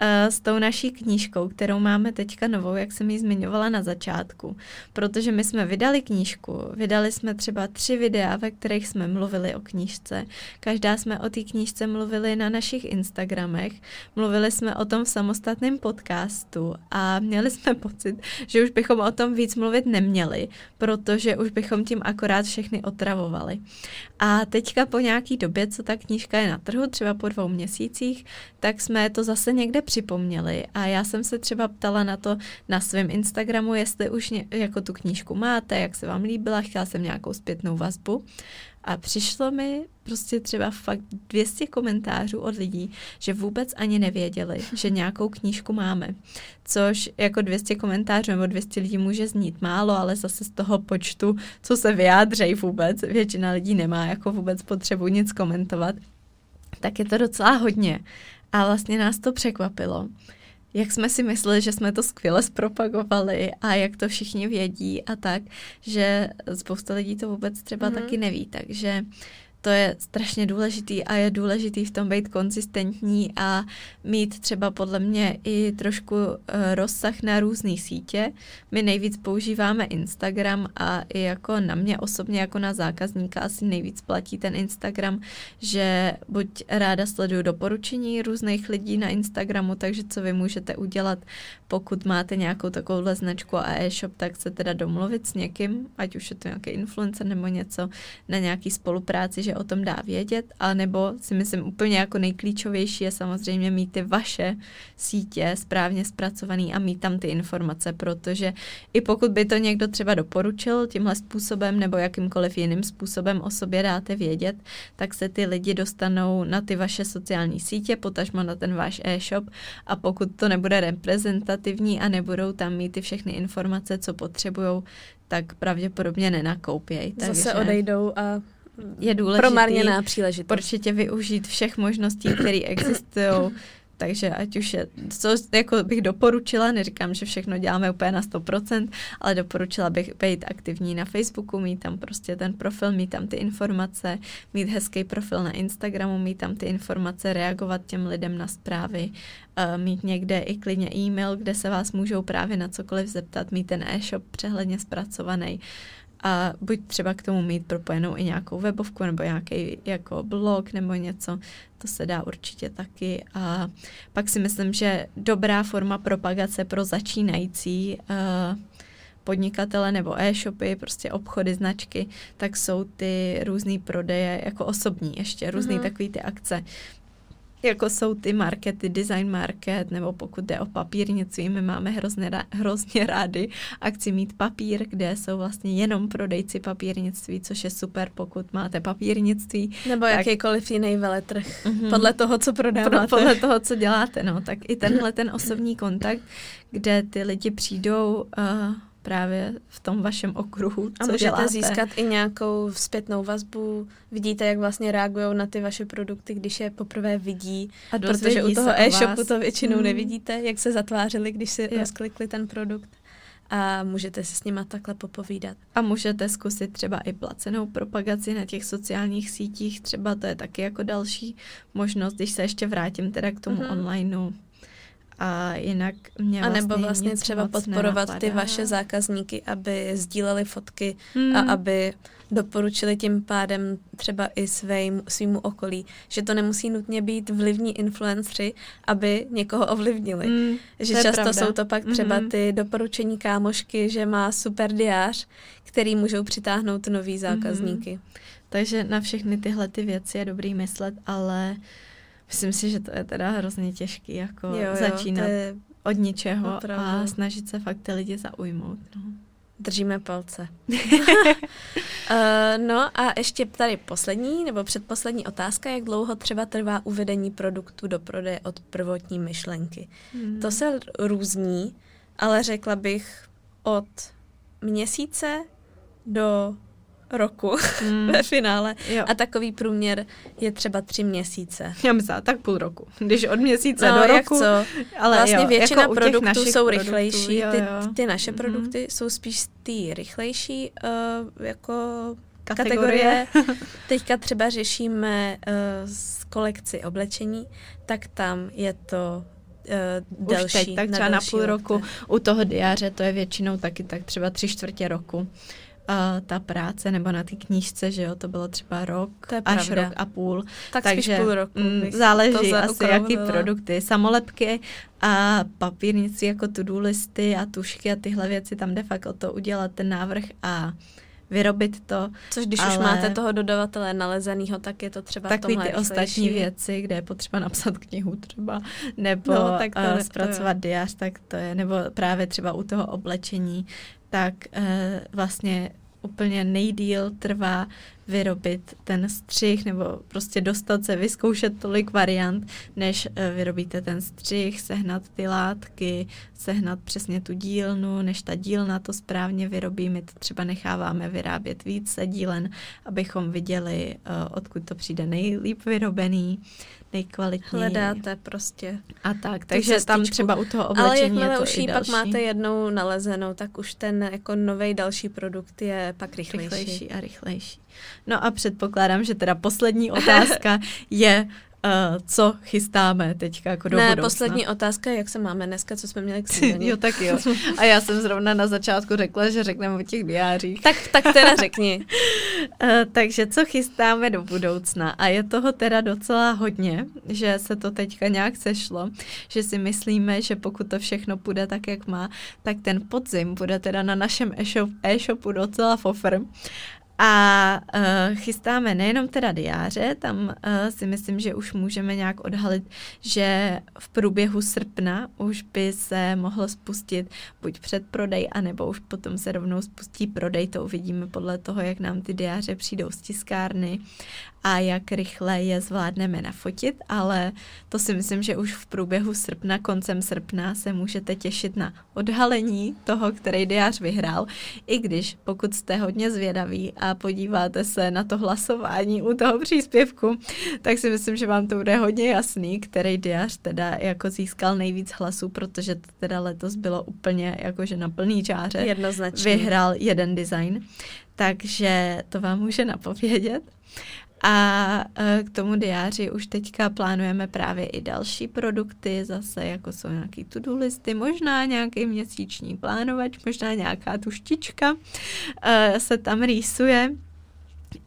s tou naší knížkou, kterou máme teďka novou, jak jsem ji zmiňovala na začátku. Protože my jsme vydali knížku, vydali jsme třeba tři videa, ve kterých jsme mluvili o knížce. Každá jsme o té knížce mluvili na našich Instagramech, mluvili jsme o tom v samostatném podcastu a měli jsme pocit, že už bychom o tom víc mluvit neměli, protože už bychom tím akorát všechny otravovali. A teďka po nějaký době, co ta knížka je na trhu, třeba po dvou měsících, tak jsme to zase někde připomněli a já jsem se třeba ptala na to na svém Instagramu, jestli už ně, jako tu knížku máte, jak se vám líbila, chtěla jsem nějakou zpětnou vazbu a přišlo mi prostě třeba fakt 200 komentářů od lidí, že vůbec ani nevěděli, že nějakou knížku máme. Což jako 200 komentářů nebo 200 lidí může znít málo, ale zase z toho počtu, co se vyjádřejí vůbec, většina lidí nemá jako vůbec potřebu nic komentovat, tak je to docela hodně. A vlastně nás to překvapilo jak jsme si mysleli, že jsme to skvěle zpropagovali a jak to všichni vědí a tak, že spousta lidí to vůbec třeba mm-hmm. taky neví, takže to je strašně důležitý a je důležitý v tom být konzistentní a mít třeba podle mě i trošku uh, rozsah na různé sítě. My nejvíc používáme Instagram a i jako na mě osobně, jako na zákazníka asi nejvíc platí ten Instagram, že buď ráda sleduju doporučení různých lidí na Instagramu, takže co vy můžete udělat, pokud máte nějakou takovouhle značku a e-shop, tak se teda domluvit s někým, ať už je to nějaký influencer nebo něco, na nějaký spolupráci, že o tom dá vědět, a nebo si myslím úplně jako nejklíčovější je samozřejmě mít ty vaše sítě správně zpracovaný a mít tam ty informace, protože i pokud by to někdo třeba doporučil tímhle způsobem nebo jakýmkoliv jiným způsobem o sobě dáte vědět, tak se ty lidi dostanou na ty vaše sociální sítě, potažmo na ten váš e-shop a pokud to nebude reprezentativní a nebudou tam mít ty všechny informace, co potřebují, tak pravděpodobně nenakoupějí. Zase takže... odejdou a je důležité promarněná příležitost. Určitě využít všech možností, které existují. Takže ať už je, co jako bych doporučila, neříkám, že všechno děláme úplně na 100%, ale doporučila bych být aktivní na Facebooku, mít tam prostě ten profil, mít tam ty informace, mít hezký profil na Instagramu, mít tam ty informace, reagovat těm lidem na zprávy, uh, mít někde i klidně e-mail, kde se vás můžou právě na cokoliv zeptat, mít ten e-shop přehledně zpracovaný a buď třeba k tomu mít propojenou i nějakou webovku nebo nějaký jako blog nebo něco, to se dá určitě taky. A pak si myslím, že dobrá forma propagace pro začínající uh, podnikatele nebo e-shopy, prostě obchody, značky, tak jsou ty různé prodeje jako osobní ještě, různé uh-huh. takové ty akce jako jsou ty markety, design market, nebo pokud jde o papírnictví, my máme hrozně, hrozně rádi akci Mít papír, kde jsou vlastně jenom prodejci papírnictví, což je super, pokud máte papírnictví. Nebo tak... jakýkoliv jiný veletrh, mm-hmm. podle toho, co prodáváte. Podle toho, co děláte, no, tak i tenhle ten osobní kontakt, kde ty lidi přijdou uh, právě v tom vašem okruhu, co A můžete děláte. získat i nějakou zpětnou vazbu, vidíte, jak vlastně reagují na ty vaše produkty, když je poprvé vidí, a protože u toho e-shopu to většinou hmm. nevidíte, jak se zatvářili, když si je. rozklikli ten produkt a můžete si s nima takhle popovídat. A můžete zkusit třeba i placenou propagaci na těch sociálních sítích, třeba to je taky jako další možnost, když se ještě vrátím teda k tomu mm-hmm. onlineu a jinak mě vlastně A nebo vlastně, vlastně třeba podporovat nenapadá. ty vaše zákazníky, aby sdíleli fotky hmm. a aby doporučili tím pádem třeba i svým, svýmu okolí, že to nemusí nutně být vlivní influenceri, aby někoho ovlivnili. Hmm, že často pravda. jsou to pak třeba hmm. ty doporučení kámošky, že má super diář, který můžou přitáhnout nový zákazníky. Hmm. Takže na všechny tyhle ty věci je dobrý myslet, ale Myslím si, že to je teda hrozně těžký, jako jo, jo, začínat je... od ničeho opravdu. a snažit se fakt ty lidi zaujmout. No. Držíme palce. uh, no a ještě tady poslední nebo předposlední otázka, jak dlouho třeba trvá uvedení produktu do prodeje od prvotní myšlenky. Hmm. To se různí, ale řekla bych od měsíce do roku mm. ve finále jo. a takový průměr je třeba tři měsíce. Já myslím, tak půl roku. Když od měsíce no, do roku. co? Ale vlastně jo, většina jako produktů jsou produktů, rychlejší. Jo, jo. Ty, ty naše mm. produkty jsou spíš ty rychlejší uh, jako kategorie. kategorie. Teďka třeba řešíme uh, z kolekci oblečení, tak tam je to uh, delší. Už teď, tak třeba na, na půl roku. U toho diáře to je většinou taky tak třeba tři čtvrtě roku uh, ta práce, nebo na té knížce, že jo, to bylo třeba rok až rok a půl. Tak Takže půl roku. Mm, záleží asi, jaký produkty. Samolepky a papírnici jako to-do listy a tušky a tyhle věci, tam de facto to udělat ten návrh a vyrobit to. Což když ale... už máte toho dodavatele nalezenýho, tak je to třeba Takový ty rychlejší. ostatní věci, kde je potřeba napsat knihu třeba, nebo no, tak to uh, zpracovat to diář, tak to je, nebo právě třeba u toho oblečení, tak uh, vlastně úplně nejdíl trvá vyrobit ten střih nebo prostě dostat se, vyzkoušet tolik variant, než eh, vyrobíte ten střih, sehnat ty látky, sehnat přesně tu dílnu, než ta dílna to správně vyrobí. My to třeba necháváme vyrábět více dílen, abychom viděli, eh, odkud to přijde nejlíp vyrobený nejkvalitněji. Hledáte prostě. A tak, takže cestičku. tam třeba u toho oblečení Ale jakmile už ji pak máte jednou nalezenou, tak už ten jako nový další produkt je pak rychlejší. Rychlejší a rychlejší. No a předpokládám, že teda poslední otázka je, uh, co chystáme teďka jako do ne, budoucna. poslední otázka je, jak se máme dneska, co jsme měli k jo, tak jo. A já jsem zrovna na začátku řekla, že řekneme o těch diářích. tak, tak teda řekni. uh, takže co chystáme do budoucna? A je toho teda docela hodně, že se to teďka nějak sešlo, že si myslíme, že pokud to všechno půjde tak, jak má, tak ten podzim bude teda na našem e-shopu docela fofr. A uh, chystáme nejenom teda diáře, tam uh, si myslím, že už můžeme nějak odhalit, že v průběhu srpna už by se mohlo spustit buď předprodej, anebo už potom se rovnou spustí prodej, to uvidíme podle toho, jak nám ty diáře přijdou z tiskárny a jak rychle je zvládneme nafotit, ale to si myslím, že už v průběhu srpna, koncem srpna se můžete těšit na odhalení toho, který diář vyhrál, i když pokud jste hodně zvědaví a podíváte se na to hlasování u toho příspěvku, tak si myslím, že vám to bude hodně jasný, který diář teda jako získal nejvíc hlasů, protože to teda letos bylo úplně jakože na plný čáře. Jednoznačně. Vyhrál jeden design, takže to vám může napovědět. A e, k tomu diáři už teďka plánujeme právě i další produkty, zase jako jsou nějaký to-do listy, možná nějaký měsíční plánovač, možná nějaká tuštička e, se tam rýsuje.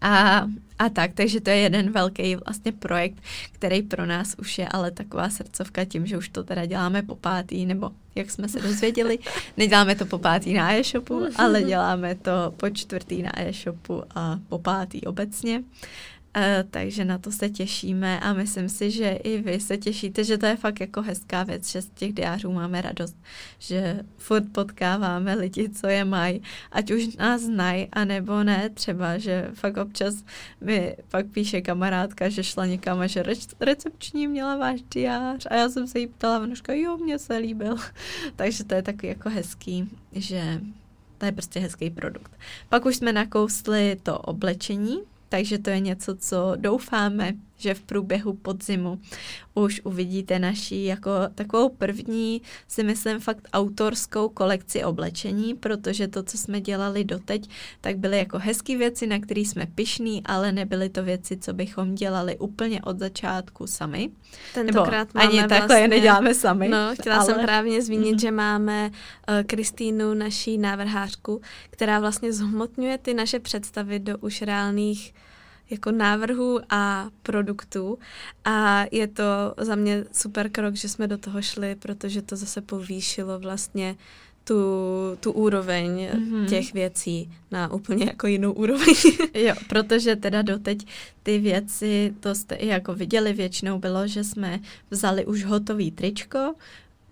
A, a tak, takže to je jeden velký vlastně projekt, který pro nás už je ale taková srdcovka tím, že už to teda děláme po pátý, nebo jak jsme se dozvěděli, neděláme to po pátý na e-shopu, ale děláme to po čtvrtý na e-shopu a po pátý obecně. Uh, takže na to se těšíme a myslím si, že i vy se těšíte, že to je fakt jako hezká věc, že z těch diářů máme radost, že furt potkáváme lidi, co je mají, ať už nás znají, anebo ne, třeba, že fakt občas mi pak píše kamarádka, že šla někam a že recepční měla váš diář a já jsem se jí ptala, a jo, mně se líbil. takže to je takový jako hezký, že to je prostě hezký produkt. Pak už jsme nakousli to oblečení, takže to je něco, co doufáme, že v průběhu podzimu už uvidíte naší jako takovou první, si myslím, fakt autorskou kolekci oblečení, protože to, co jsme dělali doteď, tak byly jako hezké věci, na které jsme pišní, ale nebyly to věci, co bychom dělali úplně od začátku sami. Tentokrát Nebo ani takhle vlastně, je neděláme sami. No, chtěla ale... jsem právě zmínit, mm. že máme uh, Kristýnu, naší návrhářku, která vlastně zhmotňuje ty naše představy do už reálných jako návrhů a produktů a je to za mě super krok, že jsme do toho šli, protože to zase povýšilo vlastně tu, tu úroveň mm-hmm. těch věcí na úplně jako jinou úroveň. jo, protože teda doteď ty věci, to jste i jako viděli, většinou bylo, že jsme vzali už hotový tričko,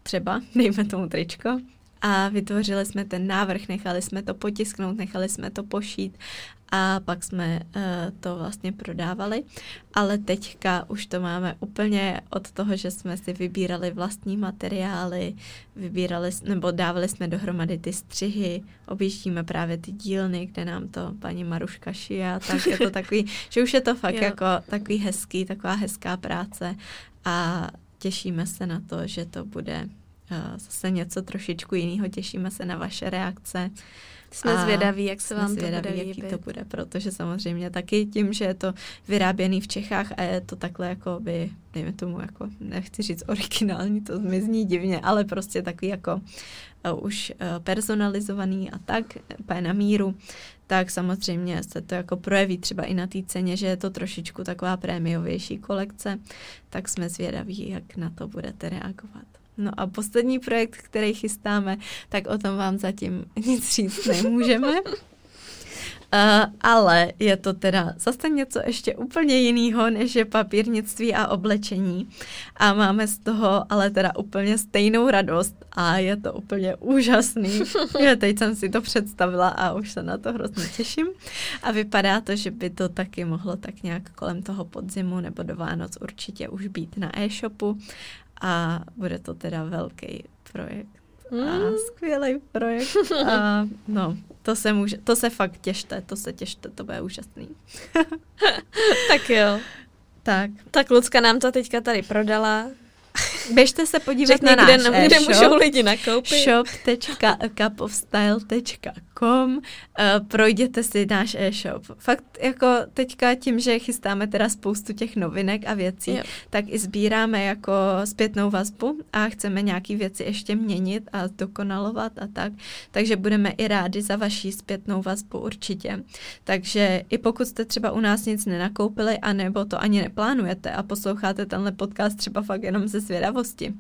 třeba, dejme tomu tričko, a vytvořili jsme ten návrh, nechali jsme to potisknout, nechali jsme to pošít a pak jsme uh, to vlastně prodávali, ale teďka už to máme úplně od toho, že jsme si vybírali vlastní materiály, vybírali, nebo dávali jsme dohromady ty střihy, objíždíme právě ty dílny, kde nám to paní Maruška šije, tak je to takový, že už je to fakt jako takový hezký, taková hezká práce. A těšíme se na to, že to bude uh, zase něco trošičku jiného, těšíme se na vaše reakce. Jsme a zvědaví, jak se vám zvědaví, to bude jaký to bude, protože samozřejmě taky tím, že je to vyráběný v Čechách a je to takhle jako by, dejme tomu jako, nechci říct originální, to mi zní divně, ale prostě takový jako uh, už uh, personalizovaný a tak, úplně na míru, tak samozřejmě se to jako projeví třeba i na té ceně, že je to trošičku taková prémiovější kolekce, tak jsme zvědaví, jak na to budete reagovat. No a poslední projekt, který chystáme, tak o tom vám zatím nic říct nemůžeme. ale je to teda zase něco ještě úplně jiného, než je papírnictví a oblečení. A máme z toho ale teda úplně stejnou radost a je to úplně úžasný. Já teď jsem si to představila a už se na to hrozně těším. A vypadá to, že by to taky mohlo tak nějak kolem toho podzimu nebo do Vánoc určitě už být na e-shopu a bude to teda velký projekt. Mm. A skvělý projekt. A no, to se, může, to se fakt těšte, to se těšte, to bude úžasný. tak jo. Tak. Tak Lucka nám to teďka tady prodala. Běžte se podívat Řekni, na náš kde, e-shop. kde můžou lidi nakoupit. shop.cupofstyle.com uh, Projděte si náš e-shop. Fakt jako teďka tím, že chystáme teda spoustu těch novinek a věcí, jo. tak i sbíráme jako zpětnou vazbu a chceme nějaký věci ještě měnit a dokonalovat a tak. Takže budeme i rádi za vaší zpětnou vazbu určitě. Takže i pokud jste třeba u nás nic nenakoupili, anebo to ani neplánujete a posloucháte tenhle podcast třeba fakt jenom ze zvědavosti,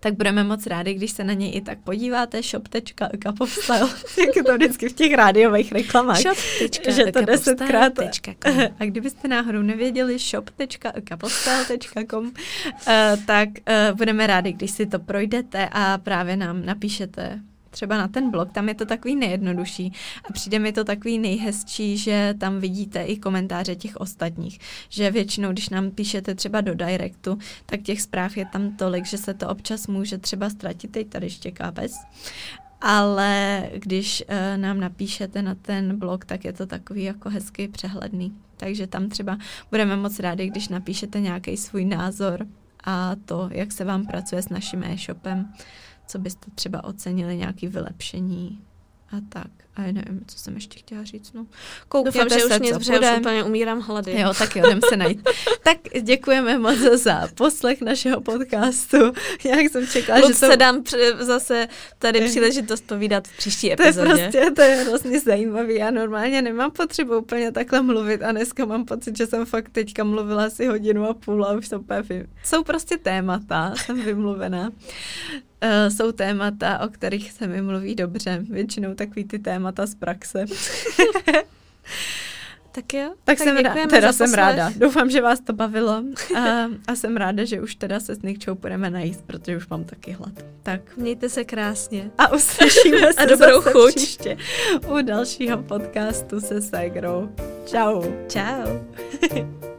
tak budeme moc rádi, když se na něj i tak podíváte, shop.kapostyle, jak je to vždycky v těch rádiových reklamách, že to desetkrát. A kdybyste náhodou nevěděli shop.kapostyle.com, eh, tak eh, budeme rádi, když si to projdete a právě nám napíšete třeba na ten blog, tam je to takový nejjednodušší a přijde mi to takový nejhezčí, že tam vidíte i komentáře těch ostatních, že většinou, když nám píšete třeba do directu, tak těch zpráv je tam tolik, že se to občas může třeba ztratit, teď tady ještě kápes, ale když uh, nám napíšete na ten blog, tak je to takový jako hezký přehledný. Takže tam třeba budeme moc rádi, když napíšete nějaký svůj názor a to, jak se vám pracuje s naším e-shopem co byste třeba ocenili, nějaké vylepšení a tak. A já nevím, co jsem ještě chtěla říct. No. Koukněte Doufám, že se, už nic, protože už úplně umírám hlady. Jo, tak jo, jdem se najít. tak děkujeme moc za poslech našeho podcastu. Jak jsem čekala, Lup že to... se dám zase tady příležitost povídat v příští epizodě. To je prostě, to je hrozně zajímavý. Já normálně nemám potřebu úplně takhle mluvit a dneska mám pocit, že jsem fakt teďka mluvila asi hodinu a půl a už to úplně Jsou prostě témata, jsem vymluvená. Uh, jsou témata, o kterých se mi mluví dobře. Většinou takový ty témata z praxe. tak jo. Tak, tak jsem ráda, teda jsem ráda. Doufám, že vás to bavilo a, a jsem ráda, že už teda se s Nikčou půjdeme najíst, protože už mám taky hlad. Tak. Mějte se krásně. A uslyšíme se a dobrou zase chuť. příště u dalšího podcastu se Segrou. Ciao. Ciao.